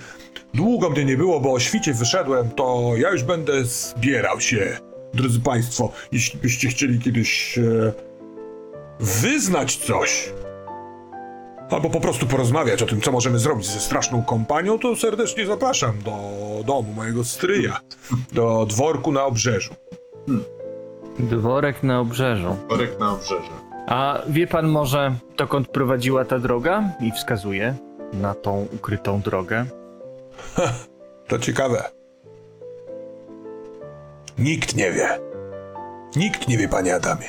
Długo mnie nie było, bo o świcie wyszedłem, to ja już będę zbierał się. Drodzy Państwo, jeśli byście chcieli kiedyś e, wyznać coś, albo po prostu porozmawiać o tym, co możemy zrobić ze straszną kompanią, to serdecznie zapraszam do domu mojego stryja, do dworku na obrzeżu. Dworek na obrzeżu. Worek na obrzeże. A wie pan może, dokąd prowadziła ta droga? I wskazuje na tą ukrytą drogę. To ciekawe. Nikt nie wie. Nikt nie wie, panie Adamie.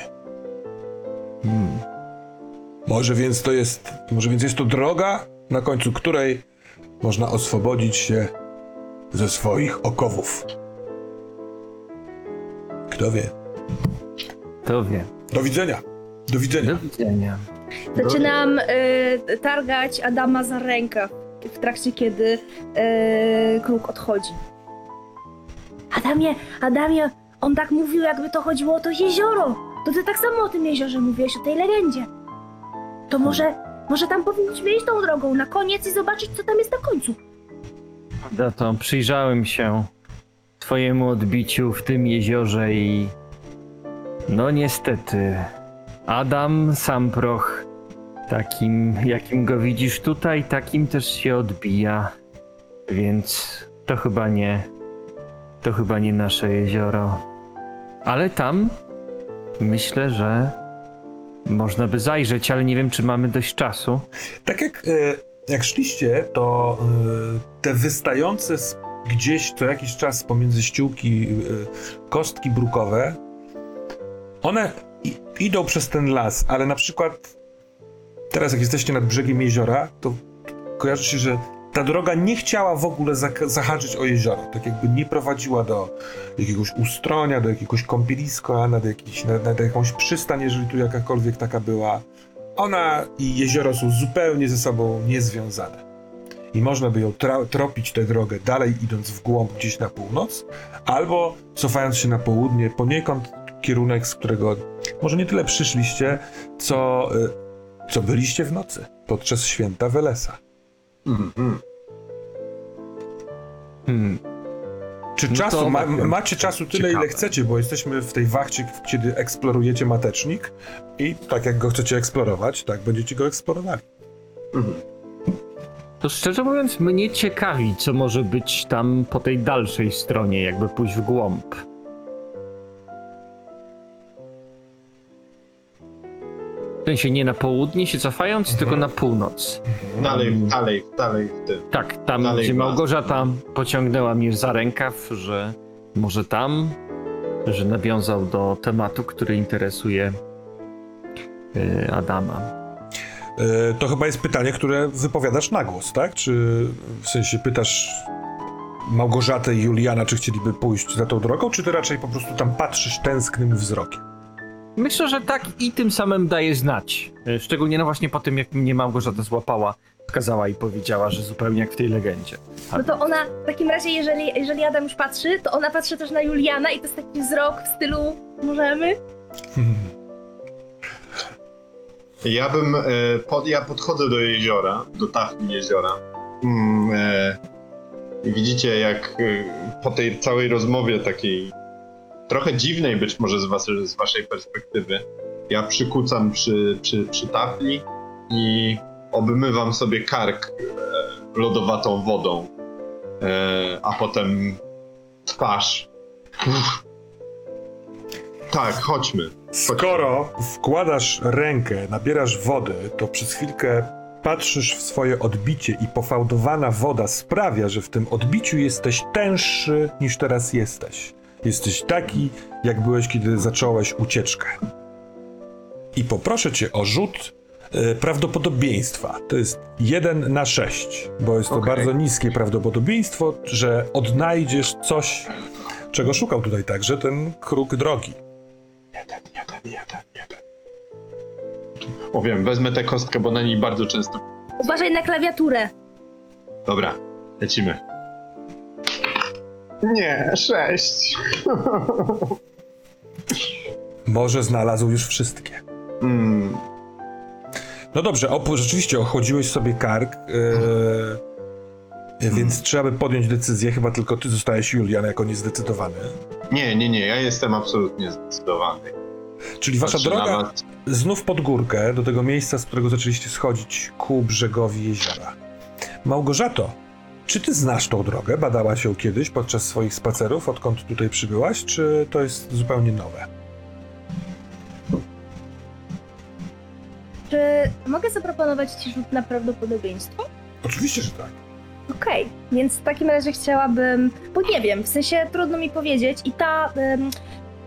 Hmm. Może więc to jest. Może więc jest to droga, na końcu której można oswobodzić się ze swoich okowów. Kto wie? To wie. Do widzenia. Do widzenia. Do widzenia. Zaczynam y, targać Adama za rękę w trakcie, kiedy y, kruk odchodzi. Adamie, Adamie, on tak mówił, jakby to chodziło o to jezioro. To ty tak samo o tym jeziorze mówiłeś, o tej legendzie. To może, może tam powinniśmy iść tą drogą na koniec i zobaczyć, co tam jest na końcu. Za to przyjrzałem się twojemu odbiciu w tym jeziorze i... No niestety, Adam Samproch, takim jakim go widzisz tutaj, takim też się odbija. Więc to chyba nie... To chyba nie nasze jezioro. Ale tam myślę, że można by zajrzeć, ale nie wiem, czy mamy dość czasu. Tak jak, e, jak szliście, to e, te wystające gdzieś co jakiś czas pomiędzy ściółki e, kostki brukowe one idą przez ten las, ale na przykład teraz jak jesteście nad brzegiem jeziora, to kojarzy się, że ta droga nie chciała w ogóle zahaczyć o jezioro. Tak jakby nie prowadziła do jakiegoś ustronia, do jakiegoś kąpieliska, nad, jakiś, nad, nad jakąś przystań, jeżeli tu jakakolwiek taka była. Ona i jezioro są zupełnie ze sobą niezwiązane. I można by ją tropić tę drogę dalej idąc w głąb gdzieś na północ, albo cofając się na południe, poniekąd kierunek, z którego może nie tyle przyszliście, co, y, co byliście w nocy podczas święta Welesa. Mhm. Hmm. Czy No czasu, ma, tak, macie czasu tyle, ciekawe. ile chcecie, bo jesteśmy w tej wachcie, kiedy eksplorujecie matecznik i tak jak go chcecie eksplorować, tak będziecie go eksplorowali. Mhm. To szczerze mówiąc, mnie ciekawi, co może być tam po tej dalszej stronie, jakby pójść w głąb. W sensie nie na południe się cofając, Mhm. tylko na północ. Dalej, dalej, dalej w tym. Tak, tam Dalej gdzie. Małgorzata pociągnęła mnie za rękaw, że może tam, że nawiązał do tematu, który interesuje e, Adama. E, to chyba jest pytanie, które wypowiadasz na głos, tak? Czy w sensie pytasz Małgorzatę i Juliana, czy chcieliby pójść za tą drogą, czy ty raczej po prostu tam patrzysz tęsknym wzrokiem? Myślę, że tak i tym samym daje znać. E, Szczególnie no właśnie po tym, jak mnie Małgorzata złapała, wskazała i powiedziała, że zupełnie jak w tej legendzie. No to ona w takim razie, jeżeli, jeżeli Adam już patrzy, to ona patrzy też na Juliana i to jest taki wzrok w stylu możemy? Ja bym, e, pod, ja podchodzę do jeziora, do tafli jeziora. Mm, e, i widzicie, jak e, po tej całej rozmowie takiej trochę dziwnej być może z, was, z waszej perspektywy, ja przykucam przy, przy, przy tafli i obmywam sobie kark e, lodowatą wodą, e, a potem twarz. Uff. Tak, chodźmy. Skoro wkładasz rękę, nabierasz wody, to przez chwilkę patrzysz w swoje odbicie i pofałdowana woda sprawia, że w tym odbiciu jesteś tęższy niż teraz jesteś. Jesteś taki, jak byłeś, kiedy zacząłeś ucieczkę. I poproszę cię o rzut e, prawdopodobieństwa. To jest 1 na 6, bo jest to Okej. bardzo niskie prawdopodobieństwo, że odnajdziesz coś, czego szukał tutaj także ten kruk drogi. Jeden, jeden, jeden, jeden. O wiem, wezmę tę kostkę, bo na niej bardzo często. Uważaj na klawiaturę. Dobra, lecimy. Nie, sześć. Może znalazł już wszystkie. Mm, No dobrze, opo- rzeczywiście ochodziłeś sobie kark, e, więc trzeba by podjąć decyzję. Chyba tylko ty zostałeś Julian jako niezdecydowany. nie, nie, nie, ja jestem absolutnie zdecydowany. Czyli wasza Patrzę droga was. znów pod górkę, do tego miejsca, z którego zaczęliście schodzić ku brzegowi jeziora. Małgorzato, czy ty znasz tą drogę? Badałaś ją kiedyś podczas swoich spacerów, odkąd tutaj przybyłaś, czy to jest zupełnie nowe? Czy mogę zaproponować ci rzut na prawdopodobieństwo? Oczywiście, że tak. Okej, więc w takim razie chciałabym, bo nie wiem, w sensie trudno mi powiedzieć i ta, ym,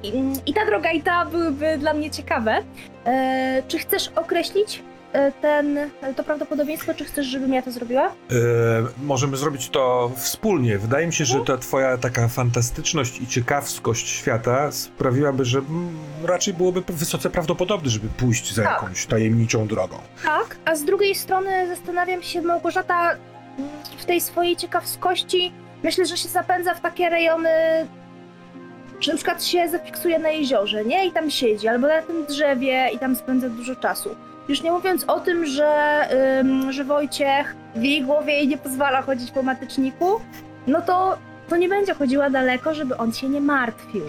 i, i ta droga i ta byłyby dla mnie ciekawe. E, czy chcesz określić ten, to prawdopodobieństwo, czy chcesz, żebym ja to zrobiła? E, możemy zrobić to wspólnie. Wydaje mi się, że ta twoja taka fantastyczność i ciekawskość świata sprawiłaby, że raczej byłoby wysoce prawdopodobne, żeby pójść za Tak. jakąś tajemniczą drogą. Tak, a z drugiej strony zastanawiam się, Małgorzata w tej swojej ciekawskości myślę, że się zapędza w takie rejony, że na przykład się zafiksuje na jeziorze, nie? I tam siedzi, albo na tym drzewie i tam spędza dużo czasu. Już nie mówiąc o tym, że, ym, że Wojciech w jej głowie jej nie pozwala chodzić po mateczniku, no to, to nie będzie chodziła daleko, żeby on się nie martwił.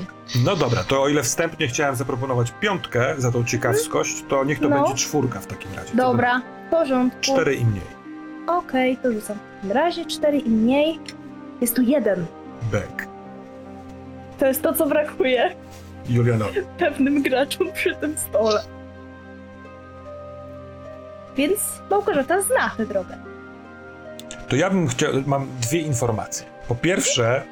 No dobra, to o ile wstępnie chciałem zaproponować piątkę za tą ciekawskość, to niech to No. będzie czwórka w takim razie. Dobra, w porządku. Cztery i mniej. Okej, to rzucam. W takim razie cztery i mniej. Jest tu jeden. Bek. To jest to, co brakuje Julianowi. pewnym graczom przy tym stole. Więc Małgorzata zna tę drogę. To ja bym chciał, mam dwie informacje. Po pierwsze,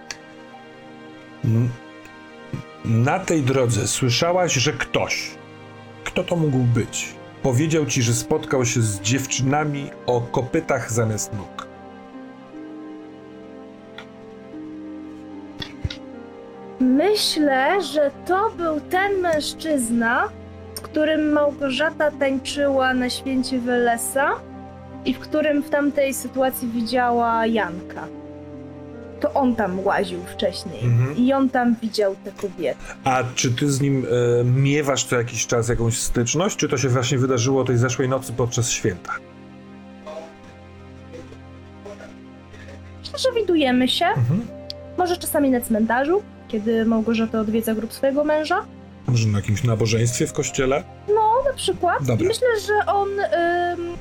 na tej drodze słyszałaś, że ktoś, kto to mógł być, powiedział ci, że spotkał się z dziewczynami o kopytach zamiast nóg. Myślę, że to był ten mężczyzna, którym Małgorzata tańczyła na święcie Welesa i w którym w tamtej sytuacji widziała Janka. To on tam łaził wcześniej Mhm. i on tam widział tę kobietę. A czy ty z nim e, miewasz co jakiś czas jakąś styczność, czy to się właśnie wydarzyło tej zeszłej nocy podczas święta? Myślę, że widujemy się, Mhm. może czasami na cmentarzu, kiedy Małgorzata odwiedza grób swojego męża. Może na jakimś nabożeństwie w kościele? na przykład. Dobra. Myślę, że on ym,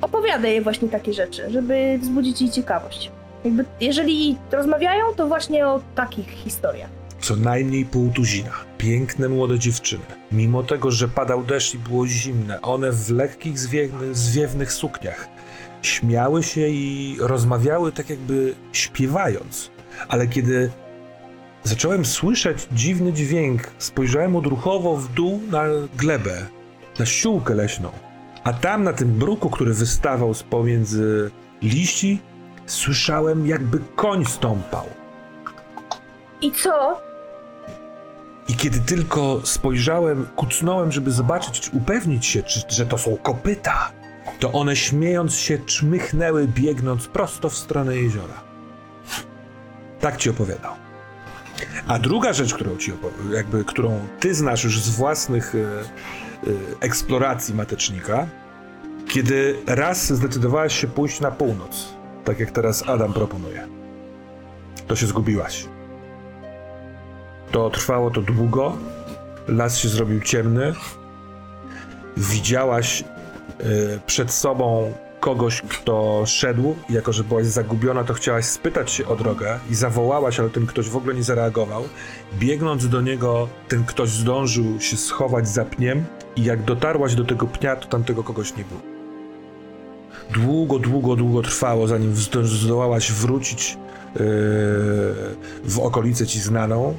opowiada jej właśnie takie rzeczy, żeby wzbudzić jej ciekawość. Jakby, jeżeli rozmawiają, to właśnie o takich historiach. Co najmniej pół tuzina. Piękne młode dziewczyny. Mimo tego, że padał deszcz i było zimne, one w lekkich, zwiewnych, zwiewnych sukniach śmiały się i rozmawiały tak jakby śpiewając. Ale kiedy zacząłem słyszeć dziwny dźwięk, spojrzałem odruchowo w dół na glebę, na ściółkę leśną. A tam na tym bruku, który wystawał z pomiędzy liści, słyszałem jakby koń stąpał. I co? I kiedy tylko spojrzałem, kucnąłem, żeby zobaczyć, czy upewnić się, czy, że to są kopyta, to one śmiejąc się czmychnęły, biegnąc prosto w stronę jeziora. Tak ci opowiadał. A druga rzecz, którą ci jakby, którą ty znasz już z własnych e, e, eksploracji matecznika, kiedy raz zdecydowałaś się pójść na północ, tak jak teraz Adam proponuje, to się zgubiłaś. To trwało to długo. Las się zrobił ciemny. Widziałaś e, przed sobą kogoś, kto szedł. i Jako, że byłaś zagubiona, to chciałaś spytać się o drogę i zawołałaś, ale ten ktoś w ogóle nie zareagował. Biegnąc do niego, ten ktoś zdążył się schować za pniem i jak dotarłaś do tego pnia, to tamtego kogoś nie było. Długo, długo, długo trwało, zanim zdo- zdołałaś wrócić e, w okolicę ci znaną.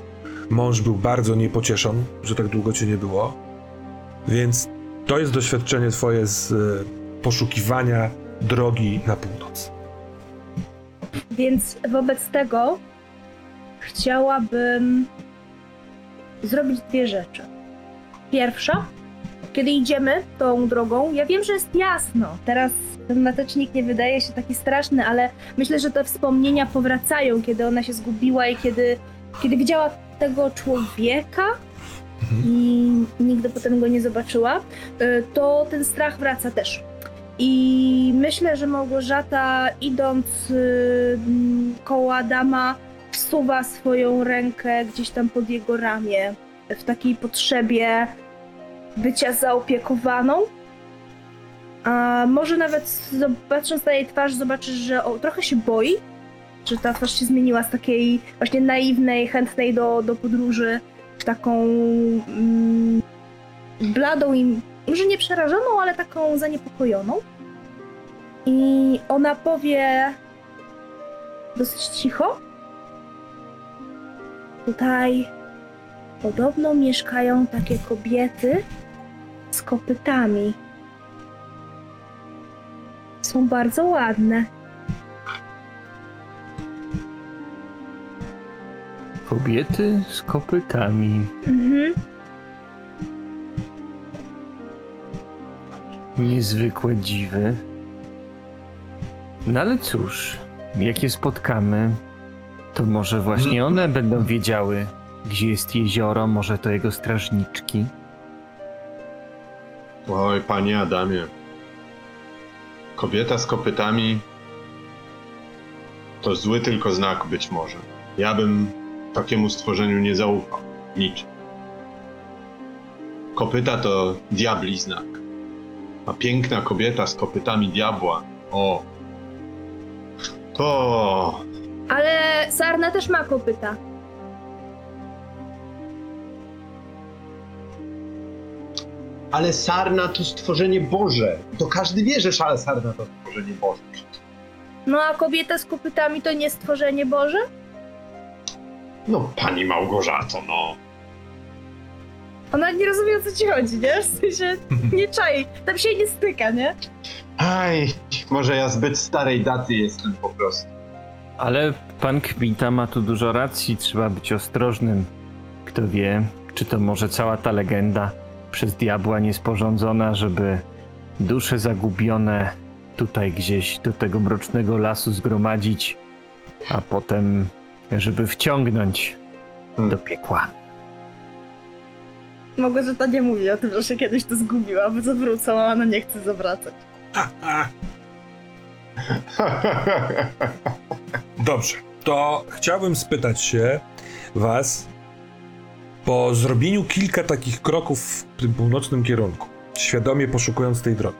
Mąż był bardzo niepocieszony, że tak długo cię nie było. Więc to jest doświadczenie twoje z e, poszukiwania drogi na północ. Więc wobec tego chciałabym zrobić dwie rzeczy. Pierwsza, kiedy idziemy tą drogą, ja wiem, że jest jasno. Teraz ten matecznik nie wydaje się taki straszny, ale myślę, że te wspomnienia powracają, kiedy ona się zgubiła i kiedy, kiedy widziała tego człowieka i nigdy potem go nie zobaczyła, y, to ten strach wraca też. I myślę, że Małgorzata, idąc y, koło Adama, wsuwa swoją rękę gdzieś tam pod jego ramię, w takiej potrzebie bycia zaopiekowaną. A może nawet patrząc na jej twarz, zobaczysz, że o, trochę się boi, że ta twarz się zmieniła z takiej właśnie naiwnej, chętnej do, do podróży, w taką mm, bladą i może nie przerażoną, ale taką zaniepokojoną. I ona powie dosyć cicho. Tutaj podobno mieszkają takie kobiety z kopytami. Są bardzo ładne. Kobiety z kopytami. Mhm. Niezwykłe dziwy. No ale cóż, jak je spotkamy, to może właśnie one będą wiedziały, gdzie jest jezioro, może to jego strażniczki. Oj, panie Adamie. Kobieta z kopytami to zły tylko znak być może. Ja bym takiemu stworzeniu nie zaufał. Niczym. Kopyta to diabli znak. A piękna kobieta z kopytami diabła. O. To. Ale Sarna też ma kopyta. Ale sarna to stworzenie Boże. To każdy wie, że szale sarna to stworzenie Boże. No a kobieta z kopytami to nie stworzenie Boże? No, pani Małgorzato, no. Ona nie rozumie o co ci chodzi, nie? W sensie nie czai. Tam się nie styka, nie? Aj, może ja zbyt starej daty jestem po prostu. Ale pan Kmita ma tu dużo racji, trzeba być ostrożnym. Kto wie, czy to może cała ta legenda przez diabła niesporządzona, żeby dusze zagubione tutaj gdzieś do tego mrocznego lasu zgromadzić, a potem żeby wciągnąć do piekła. Mogę, że to nie mówi o tym, że się kiedyś to zgubiła, bo zawrócą, a ona nie chce zawracać. Dobrze, to chciałbym spytać się was po zrobieniu kilka takich kroków w tym północnym kierunku, świadomie poszukując tej drogi.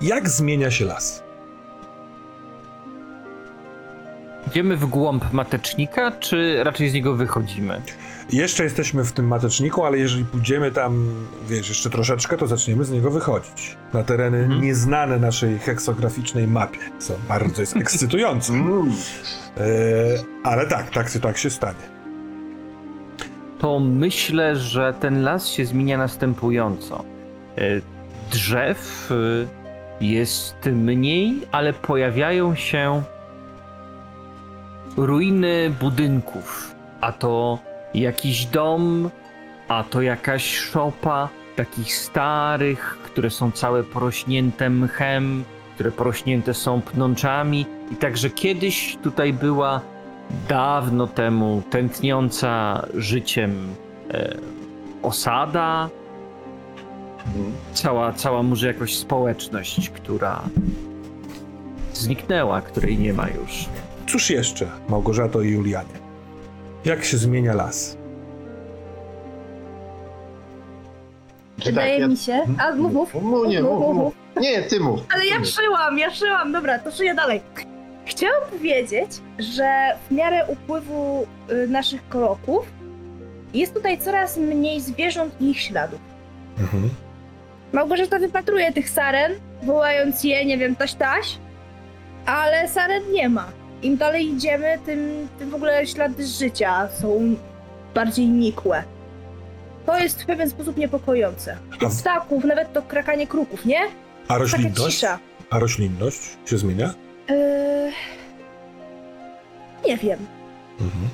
Jak zmienia się las? Idziemy w głąb matecznika, czy raczej z niego wychodzimy? Jeszcze jesteśmy w tym mateczniku, ale jeżeli pójdziemy tam, wiesz, jeszcze troszeczkę, to zaczniemy z niego wychodzić. Na tereny Mhm. nieznane naszej heksograficznej mapie, co bardzo jest ekscytujące. Mm. E, ale tak, tak, tak się stanie. to myślę, że ten las się zmienia następująco. E, Drzew e, jest mniej, ale pojawiają się ruiny budynków. A to jakiś dom, a to jakaś szopa takich starych, które są całe porośnięte mchem, które porośnięte są pnączami. I także kiedyś tutaj była dawno temu tętniąca życiem e, osada, cała, cała może jakoś społeczność, która zniknęła, której nie ma już. Cóż jeszcze, Małgorzato i Julianie? Jak się zmienia las? Wydaje tak, ja- mi się... A, mów, mów. Mów, nie, Mów, mów, mów, mów. Nie, ty mów. Ale ja szyłam, ja szyłam. Dobra, to szyję dalej. Chciałam powiedzieć, że w miarę upływu y, naszych kroków jest tutaj coraz mniej zwierząt i ich śladów. Mhm. Małgorzata wypatruje tych saren, wołając je, nie wiem, taś taś, ale saren nie ma. Im dalej idziemy, tym, tym w ogóle ślady życia są bardziej nikłe. To jest w pewien sposób niepokojące. A, w- Ptaków, nawet to krakanie kruków, nie? a Taka roślinność? cisza. A roślinność się zmienia? Yy... Nie wiem. Mhm.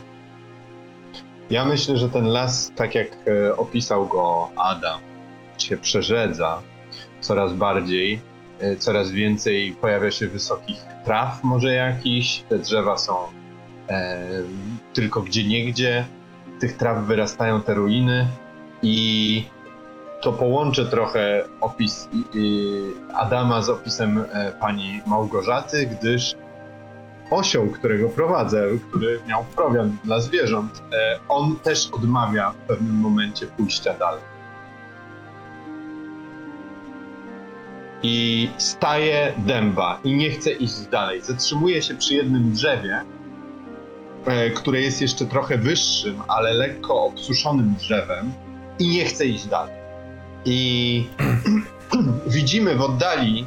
Ja myślę, że ten las, tak jak e, opisał go Adam, się przerzedza coraz bardziej, coraz więcej pojawia się wysokich traw może jakichś, te drzewa są e, tylko gdzie niegdzie, tych traw wyrastają te ruiny. I to połączę trochę opis Adama z opisem e, pani Małgorzaty, gdyż osioł, którego prowadzę, który miał prowiant dla zwierząt, e, on też odmawia w pewnym momencie pójścia dalej. I staje dęba i nie chce iść dalej. Zatrzymuje się przy jednym drzewie, e, które jest jeszcze trochę wyższym, ale lekko obsuszonym drzewem i nie chce iść dalej. I widzimy w oddali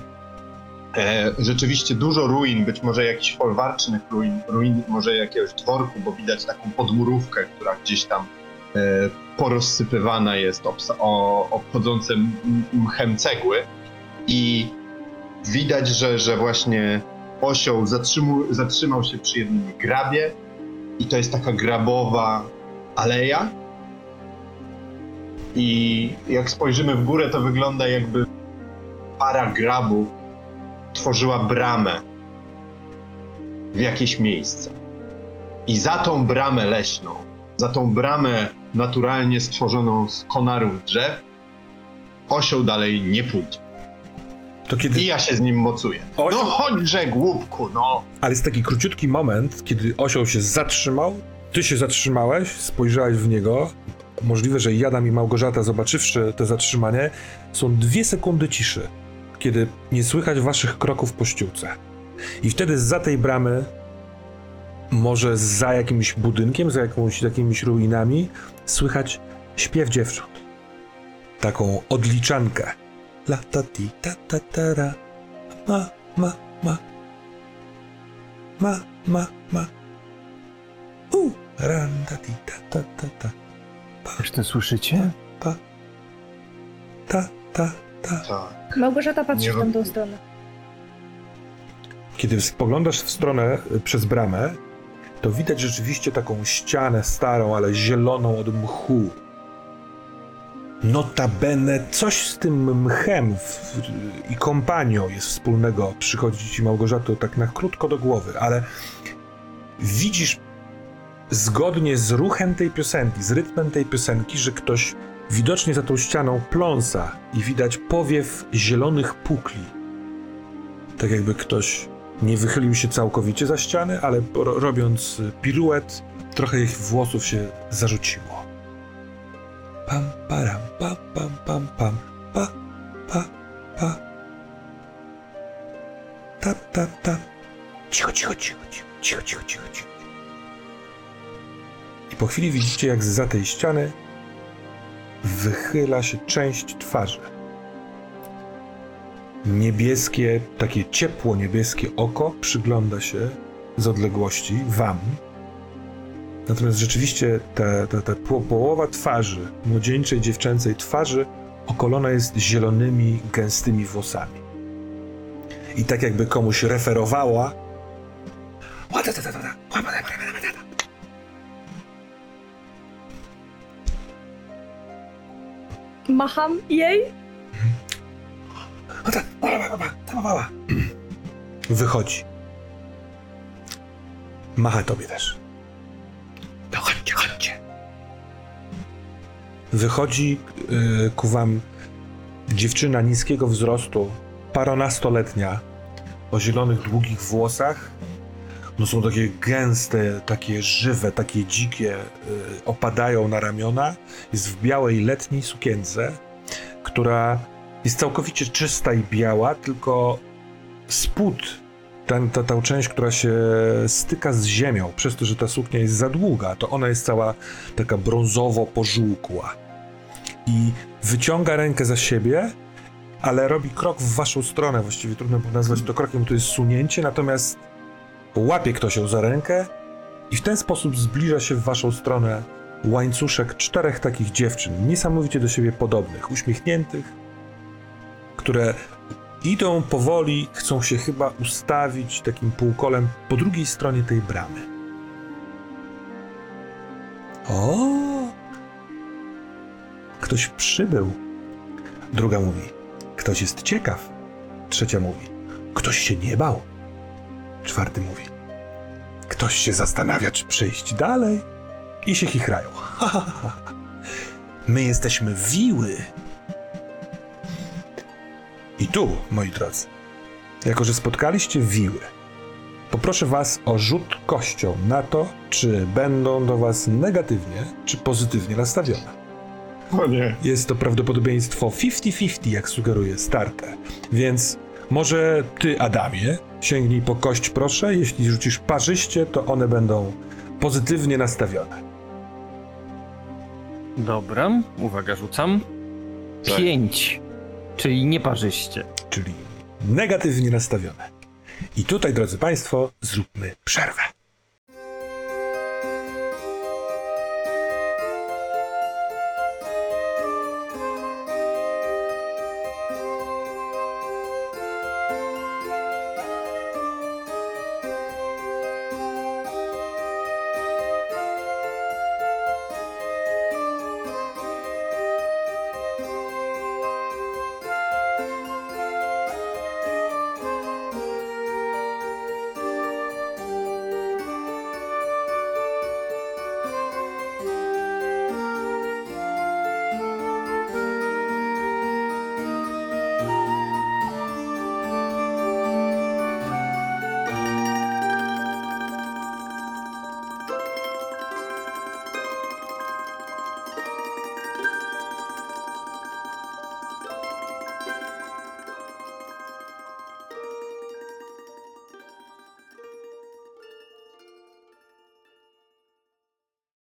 e, rzeczywiście dużo ruin, być może jakichś folwarcznych ruin, ruin może jakiegoś dworku, bo widać taką podmurówkę, która gdzieś tam e, porozsypywana jest, obsa- o, mchem cegły i widać, że, że właśnie osioł zatrzymu, zatrzymał się przy jednym grabie i to jest taka grabowa aleja i jak spojrzymy w górę, to wygląda jakby para grabów tworzyła bramę w jakieś miejsce. I za tą bramę leśną, za tą bramę naturalnie stworzoną z konarów drzew, osioł dalej nie pójdzie. To kiedy... I ja się z nim mocuję. Osioł- No chodźże, głupku, no! Ale jest taki króciutki moment, kiedy osioł się zatrzymał, ty się zatrzymałeś, spojrzałeś w niego. Możliwe, że Jadam i Małgorzata, zobaczywszy to zatrzymanie, są dwie sekundy ciszy, kiedy nie słychać waszych kroków po ściółce. I wtedy za tej bramy, może za jakimś budynkiem, za jakąś, jakimiś ruinami, słychać śpiew dziewcząt. Taką odliczankę. La ta ti ta ta ta ra. Ma, ma, ma. Ma, ma, ma. U, ran, ta, ti, ta, ta, ta, ta. Też to słyszycie? Pa, ta, ta, ta. Tak. Małgorzata patrzy Nie w tamtą stronę. Kiedy spoglądasz w stronę y, przez bramę, to widać rzeczywiście taką ścianę starą, ale zieloną od mchu. Notabene coś z tym mchem w, i kompanią jest wspólnego. Przychodzi ci Małgorzato tak na krótko do głowy, ale widzisz zgodnie z ruchem tej piosenki, z rytmem tej piosenki, że ktoś widocznie za tą ścianą pląsa i widać powiew zielonych pukli. Tak jakby ktoś nie wychylił się całkowicie za ścianę, ale robiąc piruet, trochę ich włosów się zarzuciło. Pam, param, pam, pam, pam, pam, pa, pa, pa. Tap, tap. Cicho, cicho, cicho, cicho, cicho, cicho, cicho, cicho. I po chwili widzicie, jak za tej ściany wychyla się część twarzy niebieskie, takie ciepło niebieskie oko przygląda się z odległości wam. Natomiast rzeczywiście ta, ta, ta po, połowa twarzy, młodzieńczej, dziewczęcej twarzy, okolona jest zielonymi, gęstymi włosami. I tak jakby komuś referowała. Macham jej. Wychodzi. Macha tobie też. Wychodzi yy, ku wam dziewczyna niskiego wzrostu, paronastoletnia, o zielonych, długich włosach. No są takie gęste, takie żywe, takie dzikie, yy, opadają na ramiona. Jest w białej letniej sukience, która jest całkowicie czysta i biała, tylko spód, ten, ta, ta część, która się styka z ziemią, przez to, że ta suknia jest za długa, to ona jest cała taka brązowo pożółkła. I wyciąga rękę za siebie, ale robi krok w waszą stronę. Właściwie trudno nazwać to krokiem, to jest sunięcie, natomiast łapie ktoś ją za rękę i w ten sposób zbliża się w waszą stronę łańcuszek czterech takich dziewczyn, niesamowicie do siebie podobnych, uśmiechniętych, które idą powoli, chcą się chyba ustawić takim półkolem po drugiej stronie tej bramy. O! Ktoś przybył. Druga mówi: Ktoś jest ciekaw. Trzecia mówi: Ktoś się nie bał. Czwarty mówi: Ktoś się zastanawia, czy przejść dalej. I się chichrają. Ha, ha, ha. My jesteśmy wiły. I tu, moi drodzy, jako że spotkaliście wiły, poproszę was o rzut kością na to, czy będą do was negatywnie, czy pozytywnie nastawione. O nie. Jest to prawdopodobieństwo 50-50, jak sugeruje starte. Więc może ty, Adamie, sięgnij po kość, proszę. Jeśli rzucisz parzyście, to one będą pozytywnie nastawione. Dobra, uwaga, rzucam. Tak. Pięć, czyli nieparzyście. czyli negatywnie nastawione. I tutaj, drodzy Państwo, zróbmy przerwę.